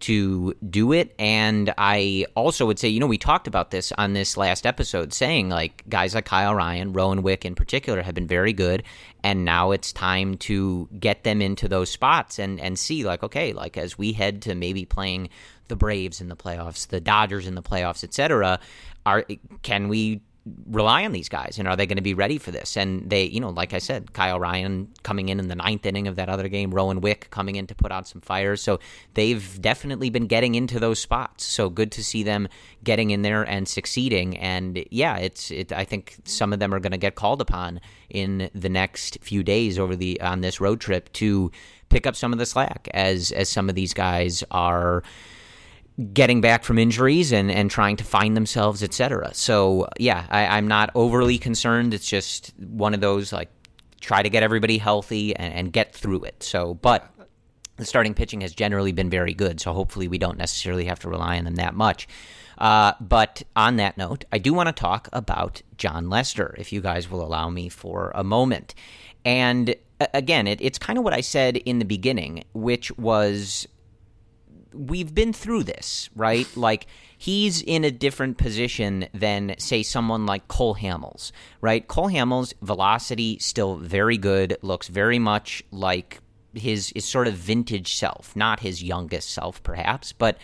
to do it. And I also would say, you know, we talked about this on this last episode, saying like guys like Kyle Ryan, Rowan Wick in particular, have been very good. And now it's time to get them into those spots and, and see, like, okay, like as we head to maybe playing the Braves in the playoffs, the Dodgers in the playoffs, etc., are can we rely on these guys? And are they going to be ready for this? And they, you know, like I said, Kyle Ryan coming in in the ninth inning of that other game, Rowan Wick coming in to put out some fires. So they've definitely been getting into those spots. So good to see them getting in there and succeeding. And yeah, it's it. I think some of them are going to get called upon in the next few days over the on this road trip to pick up some of the slack as as some of these guys are getting back from injuries and, and trying to find themselves, etc. So yeah, I, am not overly concerned. It's just one of those like try to get everybody healthy and, and get through it. So, but the starting pitching has generally been very good. So hopefully we don't necessarily have to rely on them that much. Uh, but on that note, I do want to talk about Jon Lester, if you guys will allow me for a moment. And again, it, it's kind of what I said in the beginning, which was we've been through this, right? Like he's in a different position than say someone like Cole Hamels, right? Cole Hamels velocity still very good, looks very much like his his sort of vintage self, not his youngest self perhaps, but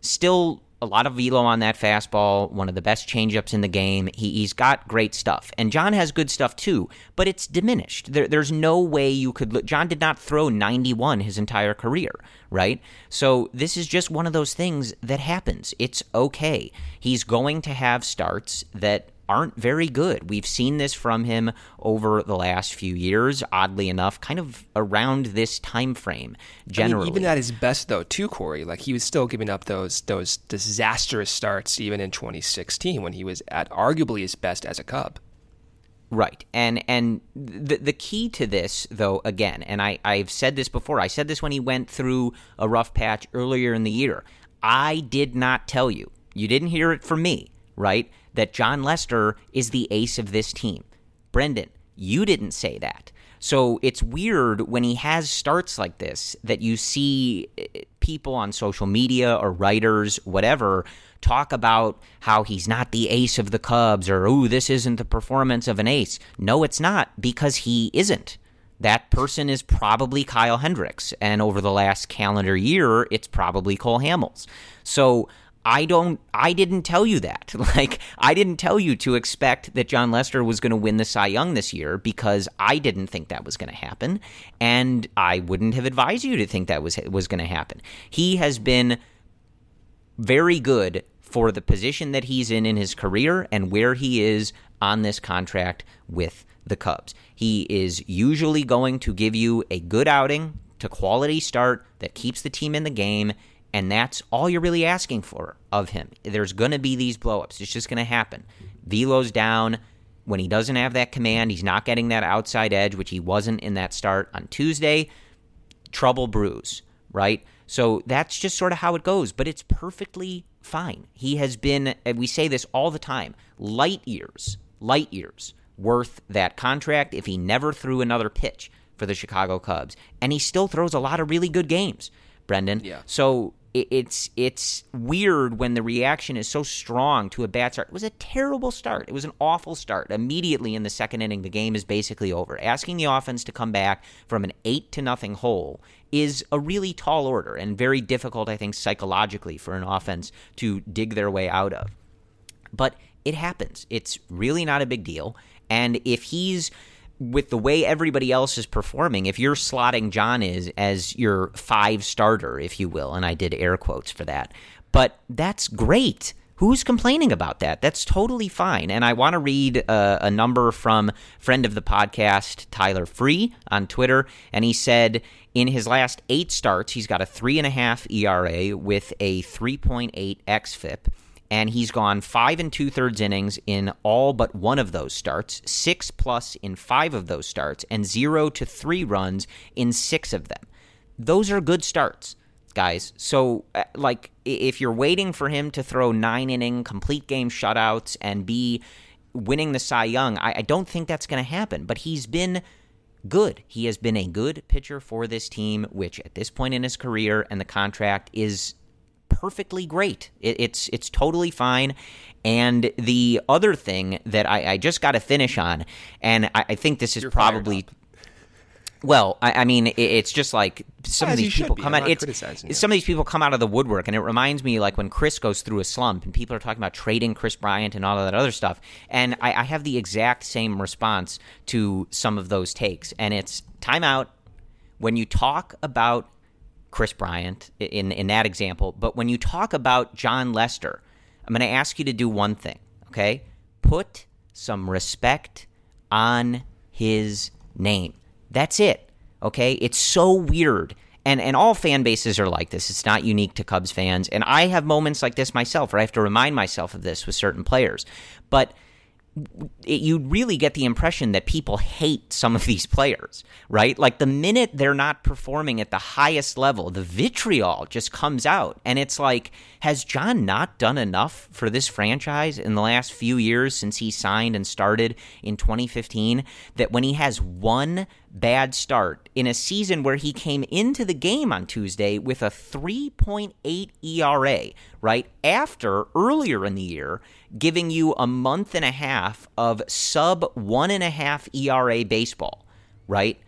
still a lot of velo on that fastball, one of the best changeups in the game. He, has got great stuff. And Jon has good stuff too, but it's diminished. There, there's no way you could look. Jon did not throw 91 his entire career, right? So this is just one of those things that happens. It's okay. He's going to have starts that aren't very good. We've seen this from him over the last few years, oddly enough, kind of around this time frame. Generally, I mean, even at his best, though, too, Corey, like he was still giving up those those disastrous starts, even in 2016 when he was at arguably his best as a Cub. Right. And and the the key to this though again, and I I've said this before. I said this when he went through a rough patch earlier in the year. I did not tell you. You didn't hear it from me, right? That Jon Lester is the ace of this team. Brendan, you didn't say that. So it's weird when he has starts like this that you see eh, people on social media or writers, whatever, talk about how he's not the ace of the Cubs or, oh, this isn't the performance of an ace. No, it's not because he isn't. That person is probably Kyle Hendricks. And over the last calendar year, it's probably Cole Hamels. So I don't I didn't tell you that. Like I didn't tell you to expect that Jon Lester was going to win the Cy Young this year because I didn't think that was going to happen and I wouldn't have advised you to think that was was going to happen. He has been very good for the position that he's in in his career and where he is on this contract with the Cubs. He is usually going to give you a good outing to quality start that keeps the team in the game and that's all you're really asking for of him. There's going to be these blowups. It's just going to happen. Velo's down. When he doesn't have that command, he's not getting that outside edge, which he wasn't in that start on Tuesday. Trouble brews, right? So that's just sort of how it goes, but it's perfectly fine. He has been, and we say this all the time, light years, light years worth that contract if he never threw another pitch for the Chicago Cubs. And he still throws a lot of really good games, Brendan. Yeah. So it's it's weird when the reaction is so strong to a bad start. It was a terrible start. It was an awful start. Immediately in the second inning, the game is basically over. Asking the offense to come back from an eight to nothing hole is a really tall order and very difficult, I think, psychologically for an offense to dig their way out of. But it happens. It's really not a big deal. And if he's with the way everybody else is performing, if you're slotting Jon is as your five starter, if you will, and I did air quotes for that, but that's great. Who's complaining about that? That's totally fine. And I want to read a, a number from friend of the podcast, Tyler Free, on Twitter. And he said in his last eight starts, he's got a three and a half ERA with a 3.8 xFIP and he's gone five and two thirds innings in all but one of those starts, six plus in five of those starts, and zero to three runs in six of them. Those are good starts, guys. So, uh, like, if you're waiting for him to throw nine inning complete game shutouts and be winning the Cy Young, I, I don't think that's going to happen. But he's been good. He has been a good pitcher for this team, which at this point in his career and the contract is perfectly great. It, it's it's totally fine. And the other thing that I, I just got to finish on, and I, I think this is You're probably Well, I, I mean, it, it's just like some As of these people come I'm out. It's you. some of these people come out of the woodwork, and it reminds me like when Kris goes through a slump, and people are talking about trading Kris Bryant and all of that other stuff. And I, I have the exact same response to some of those takes, and it's timeout. When you talk about Kris Bryant in in that example, but when you talk about Jon Lester, I'm going to ask you to do one thing, okay? Put some respect on his name. That's it. Okay? It's so weird. And and all fan bases are like this. It's not unique to Cubs fans. And I have moments like this myself where I have to remind myself of this with certain players. But it, you really get the impression that people hate some of these players, right? Like the minute they're not performing at the highest level, the vitriol just comes out. And it's like, has Jon not done enough for this franchise in the last few years since he signed and started in 2015 that when he has one bad start in a season where he came into the game on Tuesday with a 3.8 ERA, right? After earlier in the year, giving you a month and a half of sub one and a half ERA baseball, right?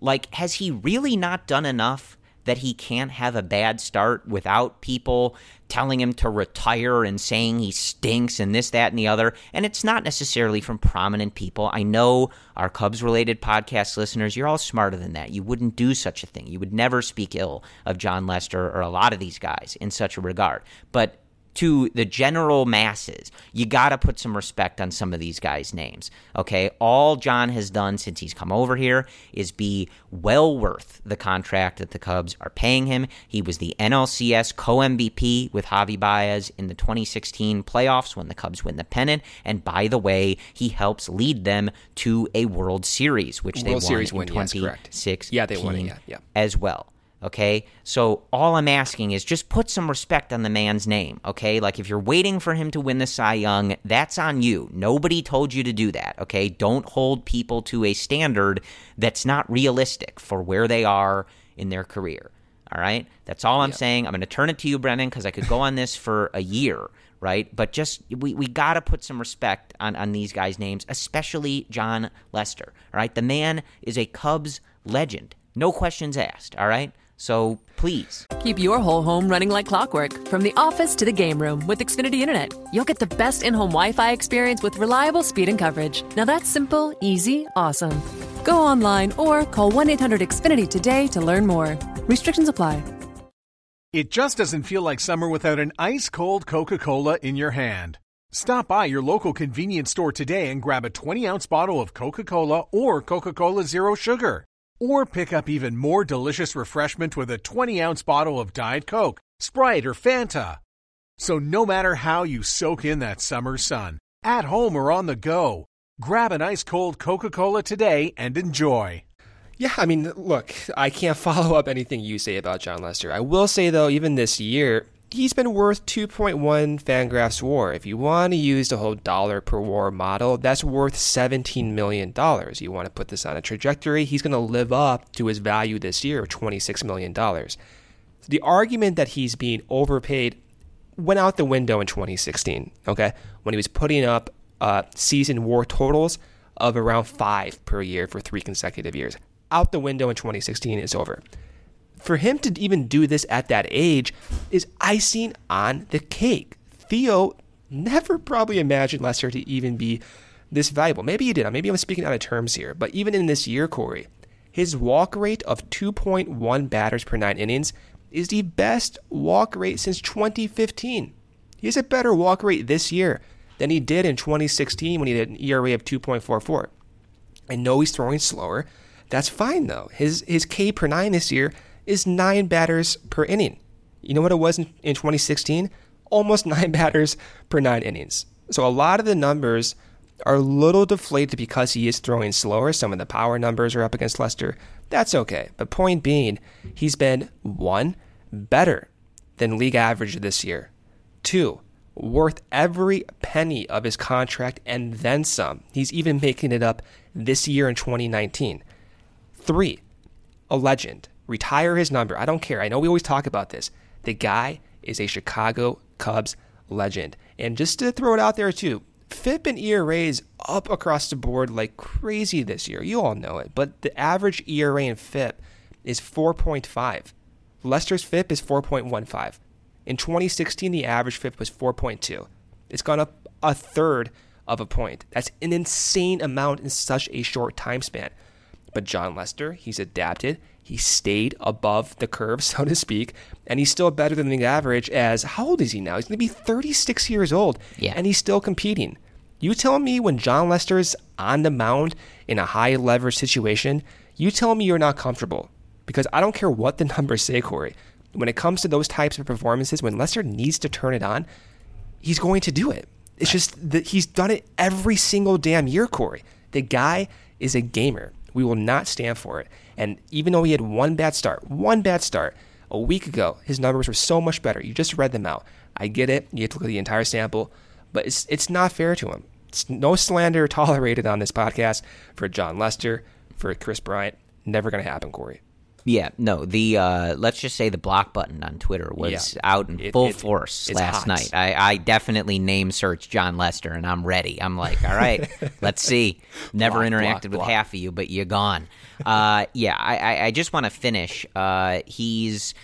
Like, has he really not done enough that he can't have a bad start without people telling him to retire and saying he stinks and this, that, and the other? And it's not necessarily from prominent people. I know our Cubs related podcast listeners, you're all smarter than that. You wouldn't do such a thing. You would never speak ill of Jon Lester or a lot of these guys in such a regard. But to the general masses, you got to put some respect on some of these guys' names. Okay. All Jon has done since he's come over here is be well worth the contract that the Cubs are paying him. He was the NLCS co MVP with Javi Baez in the 2016 playoffs when the Cubs win the pennant. And by the way, he helps lead them to a World Series, which they won Series in win, yes, correct. 2016 Yeah, they won it, yeah, yeah. as well. Okay. So all I'm asking is just put some respect on the man's name. Okay. Like if you're waiting for him to win the Cy Young, that's on you. Nobody told you to do that. Okay. Don't hold people to a standard that's not realistic for where they are in their career. All right. That's all I'm saying. I'm going to turn it to you, Brennan, because I could go on this for a year. Right. But just, we, we got to put some respect on, on these guys' names, especially Jon Lester. All right. The man is a Cubs legend. No questions asked. All right. So please. Keep your whole home running like clockwork from the office to the game room with Xfinity Internet. You'll get the best in home Wi Fi experience with reliable speed and coverage. Now that's simple, easy, awesome. Go online or call 1 800 Xfinity today to learn more. Restrictions apply. It just doesn't feel like summer without an ice cold Coca Cola in your hand. Stop by your local convenience store today and grab a 20 ounce bottle of Coca Cola or Coca Cola Zero Sugar. Or pick up even more delicious refreshment with a 20 ounce bottle of Diet Coke, Sprite, or Fanta. So, no matter how you soak in that summer sun, at home or on the go, grab an ice cold Coca Cola today and enjoy. Yeah, I mean, look, I can't follow up anything you say about Jon Lester. I will say, though, even this year, he's been worth 2.1 Fangraphs WAR. If you want to use the whole dollar per WAR model, that's worth $17 million. You want to put this on a trajectory, he's going to live up to his value this year of $26 million. The argument that he's being overpaid went out the window in 2016, okay? When he was putting up uh, season WAR totals of around five per year for three consecutive years. Out the window in 2016 is over for him to even do this at that age is icing on the cake. Theo never probably imagined Lester to even be this valuable. Maybe he did. Maybe I'm speaking out of terms here. But even in this year, Corey, his walk rate of 2.1 batters per nine innings is the best walk rate since 2015. He has a better walk rate this year than he did in 2016 when he had an ERA of 2.44. I know he's throwing slower. That's fine though. His his K per nine this year is nine batters per inning. You know what it was in, in 2016? Almost nine batters per nine innings. So a lot of the numbers are a little deflated because he is throwing slower. Some of the power numbers are up against Lester. That's okay. But point being, he's been one, better than league average this year. Two, worth every penny of his contract and then some. He's even making it up this year in 2019. Three, a legend. Retire his number. I don't care. I know we always talk about this. The guy is a Chicago Cubs legend. And just to throw it out there too, FIP and ERAs up across the board like crazy this year. You all know it. But the average ERA and FIP is 4.5. Lester's FIP is 4.15. In 2016, the average FIP was 4.2. It's gone up a third of a point. That's an insane amount in such a short time span. But Jon Lester, he's adapted. He stayed above the curve, so to speak, and he's still better than the average. As how old is he now? He's going to be 36 years old, Yeah. and he's still competing. You tell me when Jon Lester's on the mound in a high leverage situation, you tell me you're not comfortable. Because I don't care what the numbers say, Corey. When it comes to those types of performances, when Lester needs to turn it on, he's going to do it. It's just that he's done it every single damn year, Corey. The guy is a gamer. We will not stand for it. And even though he had one bad start, one bad start a week ago, his numbers were so much better. You just read them out. I get it. You have to look at the entire sample, but it's it's not fair to him. It's no slander tolerated on this podcast for Jon Lester, for Kris Bryant. Never going to happen, Corey. Yeah, no. The uh, let's just say the block button on Twitter was Yeah. out in It- full it- force last hot. night. I, I definitely name searched Jon Lester, and I'm ready. I'm like, all right, let's see. Never Block, interacted block, with block. half of you, but you're gone. Uh, yeah, I, I, I just want to finish. Uh, he's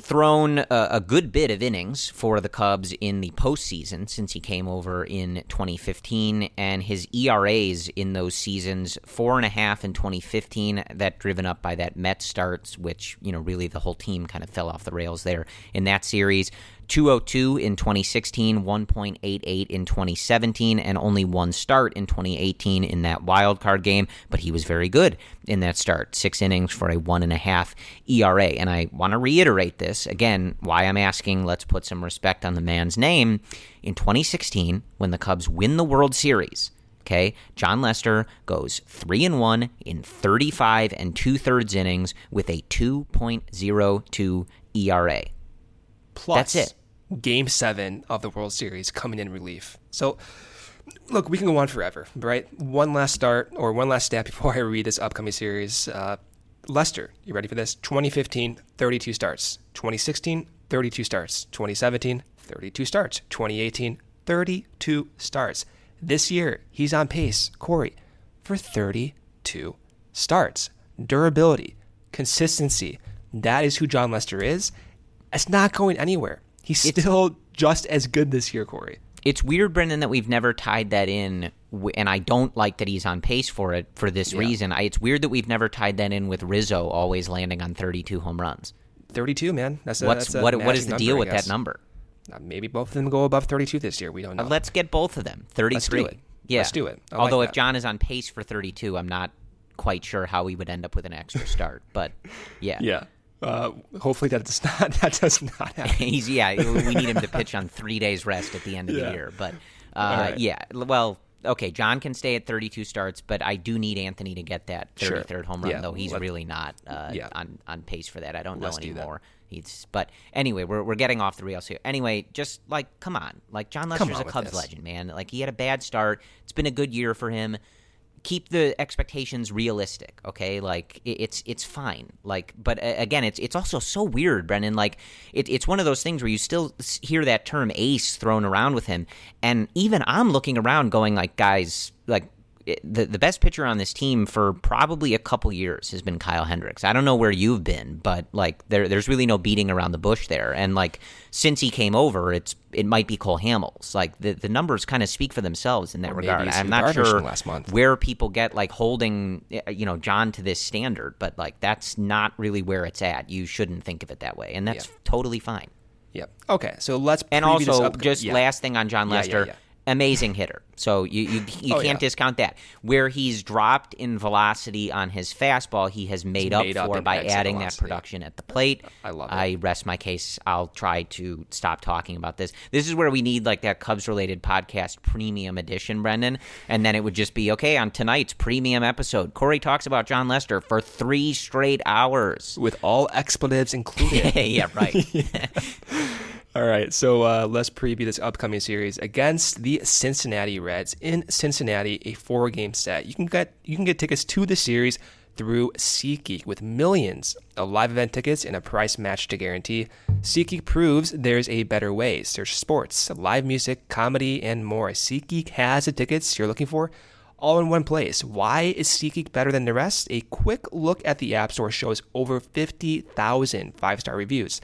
thrown a, a good bit of innings for the Cubs in the postseason since he came over in 2015, and his ERAs in those seasons four and a half in 2015. That driven up by that Mets starts, which you know really the whole team kind of fell off the rails there in that series. 202 in 2016, 1.88 in 2017, and only one start in 2018 in that wild card game. But he was very good in that start. Six innings for a one and a half ERA. And I want to reiterate this again why I'm asking, let's put some respect on the man's name. In 2016, when the Cubs win the World Series, Okay, Jon Lester goes three and one in 35 and two thirds innings with a 2.02 ERA. Plus, That's it. Game seven of the World Series coming in relief. So, look, we can go on forever, right? One last start or one last stat before I read this upcoming series. Uh, Lester, you ready for this? 2015, 32 starts. 2016, 32 starts. 2017, 32 starts. 2018, 32 starts. This year, he's on pace, Corey, for 32 starts. Durability, consistency. That is who Jon Lester is. It's not going anywhere. He's still just as good this year, Corey. It's weird, Brendan, that we've never tied that in, and I don't like that he's on pace for it for this reason. I, it's weird that we've never tied that in with Rizzo always landing on 32 home runs. 32, man. That's a, What's that's what? What is the number, deal with that number? Uh, maybe both of them go above 32 this year. We don't know. Uh, let's get both of them. 33. it. Yeah. Let's do it. I like Although if. Jon is on pace for 32, I'm not quite sure how he would end up with an extra start. But yeah. yeah. Uh, hopefully that does not that does not happen. He's yeah. We need him to pitch on three days rest at the end of Yeah. the year. But uh, right. yeah, well, okay. Jon can stay at 32 starts, but I do need Anthony to get that Sure. 33rd home run. Yeah, though he's let- really not uh, Yeah. on on pace for that. I don't know Let's do that. anymore. He's but anyway, we're we're getting off the rails here. Anyway, just like come on, like Jon Lester's a Cubs legend, man. Like he had a bad start. It's been a good year for him keep the expectations realistic okay? Like it's it's fine. Like but again it's it's also so weird brendan. Like it, it's one of those things where you still hear that term ace thrown around with him. And even i'm looking around going like guys like the the best pitcher on this team for probably a couple years has been Kyle Hendricks. I don't know where you've been, but like there there's really no beating around the bush there. And like since he came over, it's it might be Cole Hamels. Like the the numbers kind of speak for themselves in that regard. I'm not sure last month. where people get like holding uh, you know Jon to this standard, but like that's not really where it's at. You shouldn't think of it that way, and that's Yeah. totally fine. Yep. Okay. So let's And also, just yeah. last thing on Jon Lester, yeah. Amazing hitter. So you you, you Oh, can't yeah. discount that. Where he's dropped in velocity on his fastball, he has made, made up up for by adding that production at the plate. I love it. I rest my case. I'll try to stop talking about this. This is where we need like that Cubs related podcast premium edition, Brendan, and then it would just be okay on tonight's premium episode. Corey talks about Jon Lester for three straight hours. with all expletives included. yeah, right. All right, so uh, let's preview this upcoming series against the Cincinnati Reds in Cincinnati, a four-game set. You can get you can get tickets to the series through SeatGeek with millions of live event tickets and a price match to guarantee. SeatGeek proves there's a better way. Search sports, live music, comedy, and more. SeatGeek has the tickets you're looking for all in one place. Why is SeatGeek better than the rest? A quick look at the App Store shows over 50,000 five star reviews.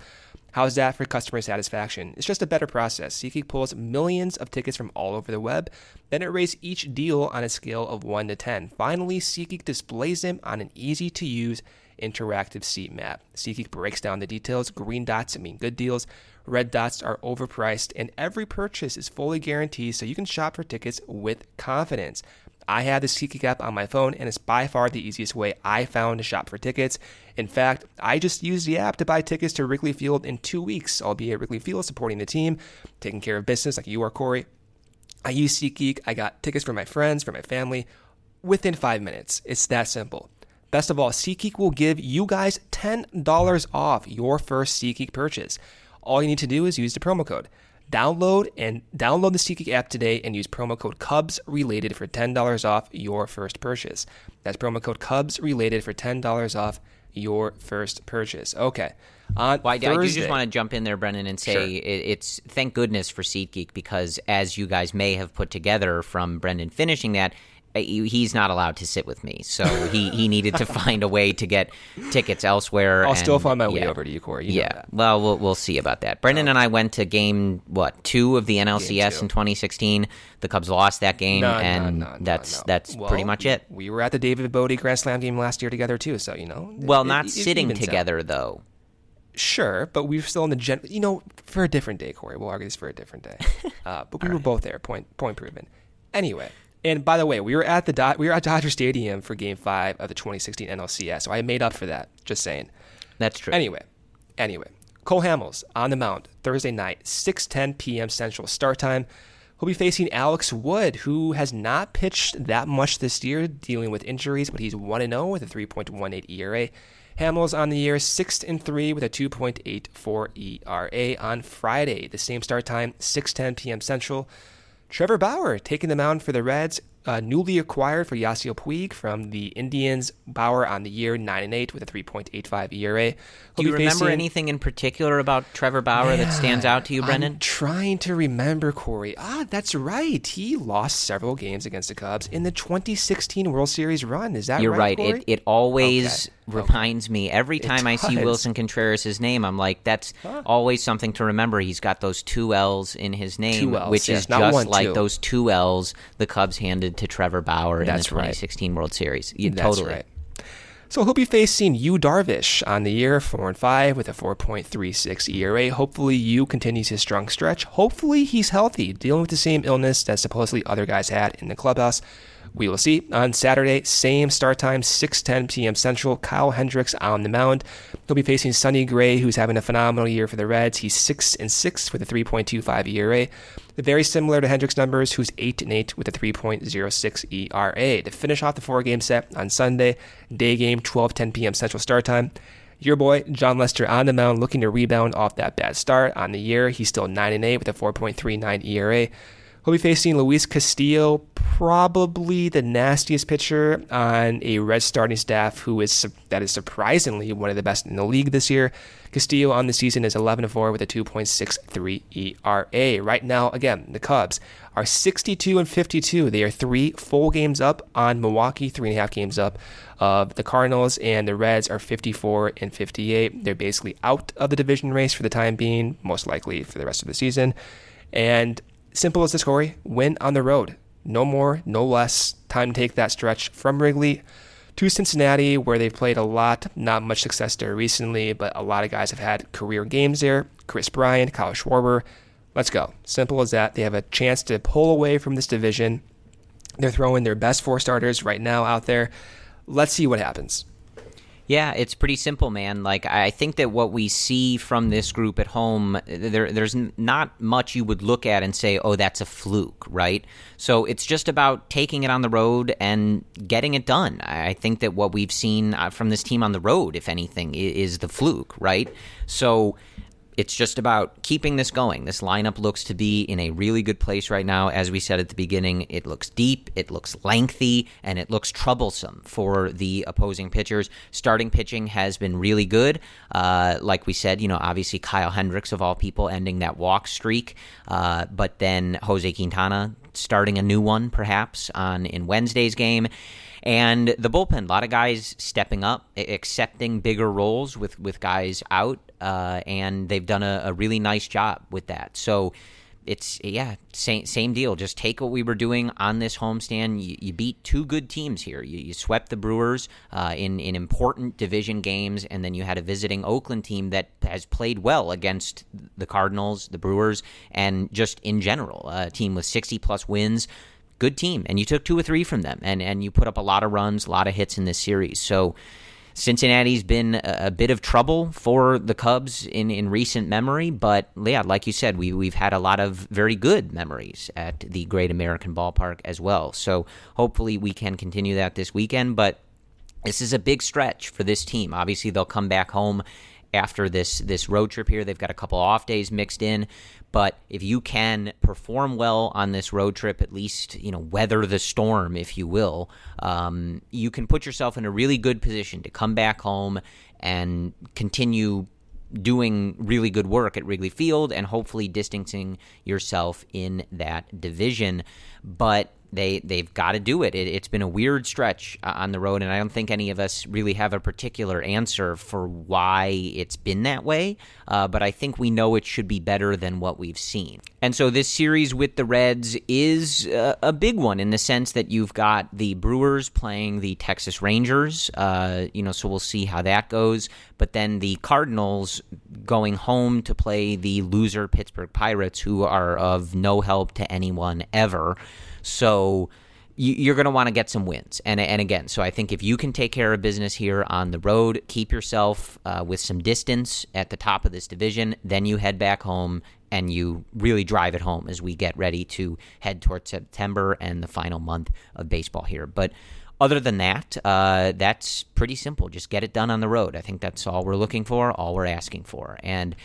How's that for customer satisfaction? It's just a better process. SeatGeek pulls millions of tickets from all over the web, then it rates each deal on a scale of 1 to 10. Finally, SeatGeek displays them on an easy to use interactive seat map. SeatGeek breaks down the details. Green dots mean good deals, red dots are overpriced, and every purchase is fully guaranteed so you can shop for tickets with confidence. I have the SeatGeek app on my phone, and it's by far the easiest way I found to shop for tickets. In fact, I just used the app to buy tickets to Wrigley Field in two weeks. I'll Wrigley Field supporting the team, taking care of business like you are, Corey. I use SeatGeek. I got tickets for my friends, for my family, within five minutes. It's that simple. Best of all, SeatGeek will give you guys $10 off your first SeatGeek purchase. All you need to do is use the promo code. Download and download the SeatGeek app today and use promo code Cubs related for ten dollars off your first purchase. That's promo code Cubs related for ten dollars off your first purchase. Okay. On well, I, Thursday, I just want to jump in there, Brendan, and say Sure. it, it's thank goodness for SeatGeek because as you guys may have put together from Brendan finishing that, he's not allowed to sit with me, so he, he needed to find a way to get tickets elsewhere. I'll still find my way yeah. over to you, Corey. You know yeah, well, well, we'll see about that. Brendan and I went to game what two of the NLCS in 2016. The Cubs lost that game, No, and no, no, that's that's Well, pretty much it. We were at the David Bote Grand Slam game last year together too, so you know. it- Well, it- not it sitting out. together though. Sure, but we were still in the gen. You know, for a different day, Corey. We'll argue this for a different day. Uh, but we were both there. Point point proven. Anyway, and by the way, we were at the Do- we were at Dodger Stadium for Game Five of the 2016 NLCS, so I made up for that. Just saying. That's true. Anyway, anyway, Cole Hamels on the mound Thursday night, 6:10 p.m. Central start time. He'll be facing Alex Wood, who has not pitched that much this year, dealing with injuries, but he's 1 0 with a 3.18 ERA. Hamels on the year 6 and 3 with a 2.84 ERA on Friday. The same start time, 6:10 p.m. Central. Trevor Bauer taking the mound for the Reds, uh, newly acquired for Yasiel Puig from the Indians. Bauer on the year 9 and 8 with a 3.85 ERA. Do He'll you remember facing- anything in particular about Trevor Bauer that stands out to you, Brendan? I'm trying to remember, Corey. Ah, that's right. He lost several games against the Cubs in the 2016 World Series run. Is that right? You're right? right. Corey? It it always Okay. Reminds me every time I see. Willson Contreras' name. I'm like, that's always something to remember. He's got those two L's in his name, Ls, which yes, is just one, like two. those two L's the Cubs handed to Trevor Bauer in That's the right. 2016 World Series. Yeah, That's totally. right. So he'll be facing Yu, Darvish, on the year, four and five with a 4.36 ERA. Hopefully, Yu continues his strong stretch. Hopefully, he's healthy, dealing with the same illness that supposedly other guys had in the clubhouse. We will see. On Saturday, same start time, 6:10 p.m. Central. Kyle Hendricks on the mound. He'll be facing Sonny Gray, who's having a phenomenal year for the Reds. He's six and six with a 3.25 ERA. Very similar to Hendricks' numbers, who's 8 and 8 with a 3.06 ERA. To finish off the four game set on Sunday, day game, 12 10 p.m. Central Start Time. Your boy, Jon Lester, on the mound, looking to rebound off that bad start on the year. He's still 9 and 8 with a 4.39 ERA. He'll be facing Luis Castillo, probably the nastiest pitcher on a Red starting staff who is that is surprisingly one of the best in the league this year. Castillo on the season is 11 4 with a 2.63 ERA. Right now, again, the Cubs are 62 and 52. They are three full games up on Milwaukee, three and a half games up of the Cardinals, and the Reds are 54 and 58. They're basically out of the division race for the time being, most likely for the rest of the season. And simple as this, Corey, win on the road. No more, no less. Time to take that stretch from Wrigley to Cincinnati, where they've played a lot. Not much success there recently, but a lot of guys have had career games there. Kris Bryant, Kyle Schwarber. Let's go. Simple as that. They have a chance to pull away from this division. They're throwing their best four starters right now out there. Let's see what happens. Yeah, it's pretty simple, man. Like I think that what we see from this group at home, there, there's not much you would look at and say, "Oh, that's a fluke," right? So it's just about taking it on the road and getting it done. I think that what we've seen uh, from this team on the road, if anything, is the fluke, right? So it's just about keeping this going. This lineup looks to be in a really good place right now. As we said at the beginning, it looks deep, it looks lengthy, and it looks troublesome for the opposing pitchers. Starting pitching has been really good. Uh, like we said, you know, obviously Kyle Hendricks, of all people, ending that walk streak. Uh, but then Jose Quintana starting a new one, perhaps, on in Wednesday's game. And the bullpen, a lot of guys stepping up, accepting bigger roles with, with guys out, uh, and they've done a, a, really nice job with that. So it's yeah, same same deal. Just take what we were doing on this homestand. You, you beat two good teams here. You, you swept the Brewers uh, in in important division games, and then you had a visiting Oakland team that has played well against the Cardinals, the Brewers, and just in general, a team with sixty plus wins good team, and you took two or three from them, and and you put up a lot of runs, a lot of hits in this series. So. Cincinnati's been a, bit of trouble for the Cubs in, in recent memory, but yeah, like you said, we we've had a lot of very good memories at the Great American Ballpark as well. So hopefully we can continue that this weekend. But this is a big stretch for this team. Obviously, they'll come back home after this this road trip here. They've got a couple off days mixed in, but if you can perform well on this road trip, at least you know weather the storm, if you will, um, you can put yourself in a really good position to come back home and continue doing really good work at Wrigley Field and hopefully distancing yourself in that division. But they they've got to do it. it. has been a weird stretch uh, on the road, and I don't think any of us really have a particular answer for why it's been that way. Uh, but I think we know it should be better than what we've seen. And so this series with the Reds is uh, a big one in the sense that you've got the Brewers playing the Texas Rangers. Uh, you know, so we'll see how that goes. But then the Cardinals going home to play the loser Pittsburgh Pirates, who are of no help to anyone ever. So you're going to want to get some wins. And, and again, so I think if you can take care of business here on the road, keep yourself uh, with some distance at the top of this division, then you head back home and you really drive it home as we get ready to head towards September and the final month of baseball here. But other than that, uh, that's pretty simple. Just get it done on the road. I think that's all we're looking for, all we're asking for. And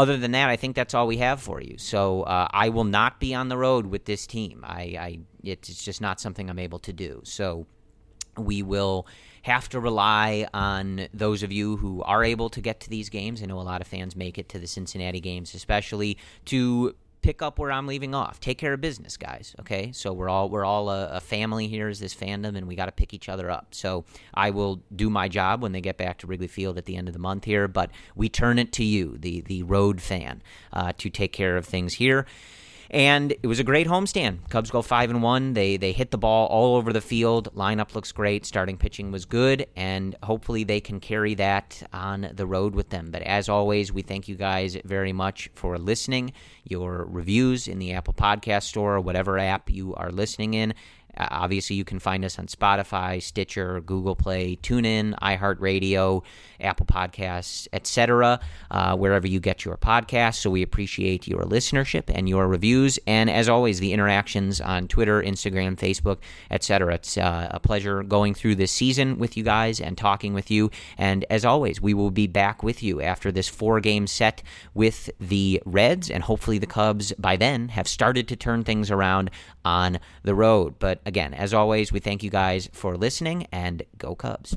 other than that, I think that's all we have for you. So uh, I will not be on the road with this team. I, I it's just not something I'm able to do. So we will have to rely on those of you who are able to get to these games. I know a lot of fans make it to the Cincinnati games, especially to pick up where I'm leaving off. Take care of business, guys. Okay, so we're all we're all a, a family here as this fandom, and we got to pick each other up. So I will do my job when they get back to Wrigley Field at the end of the month here, but we turn it to you, the the road fan, uh, to take care of things here and it was a great homestand. Cubs go five and one. They they hit the ball all over the field. Lineup looks great. Starting pitching was good, and hopefully they can carry that on the road with them. But as always, we thank you guys very much for listening. Your reviews in the Apple Podcast Store, or whatever app you are listening in, uh, obviously, you can find us on Spotify, Stitcher, Google Play, TuneIn, iHeartRadio, Apple Podcasts, etc., uh, wherever you get your podcasts. So we appreciate your listenership and your reviews, and as always, the interactions on Twitter, Instagram, Facebook, etc. It's uh, a pleasure going through this season with you guys and talking with you. And as always, we will be back with you after this four-game set with the Reds, and hopefully the Cubs by then have started to turn things around on the road. But again, as always, we thank you guys for listening and go Cubs.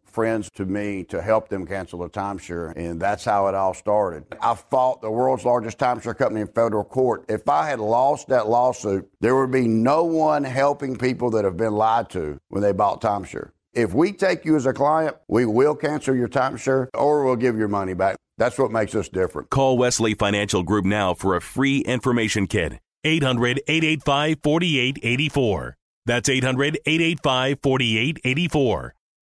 friends to me to help them cancel their timeshare, and that's how it all started. I fought the world's largest timeshare company in federal court. If I had lost that lawsuit, there would be no one helping people that have been lied to when they bought timeshare. If we take you as a client, we will cancel your timeshare or we'll give your money back. That's what makes us different. Call Wesley Financial Group now for a free information kit. 800 885 4884. That's 800 885 4884.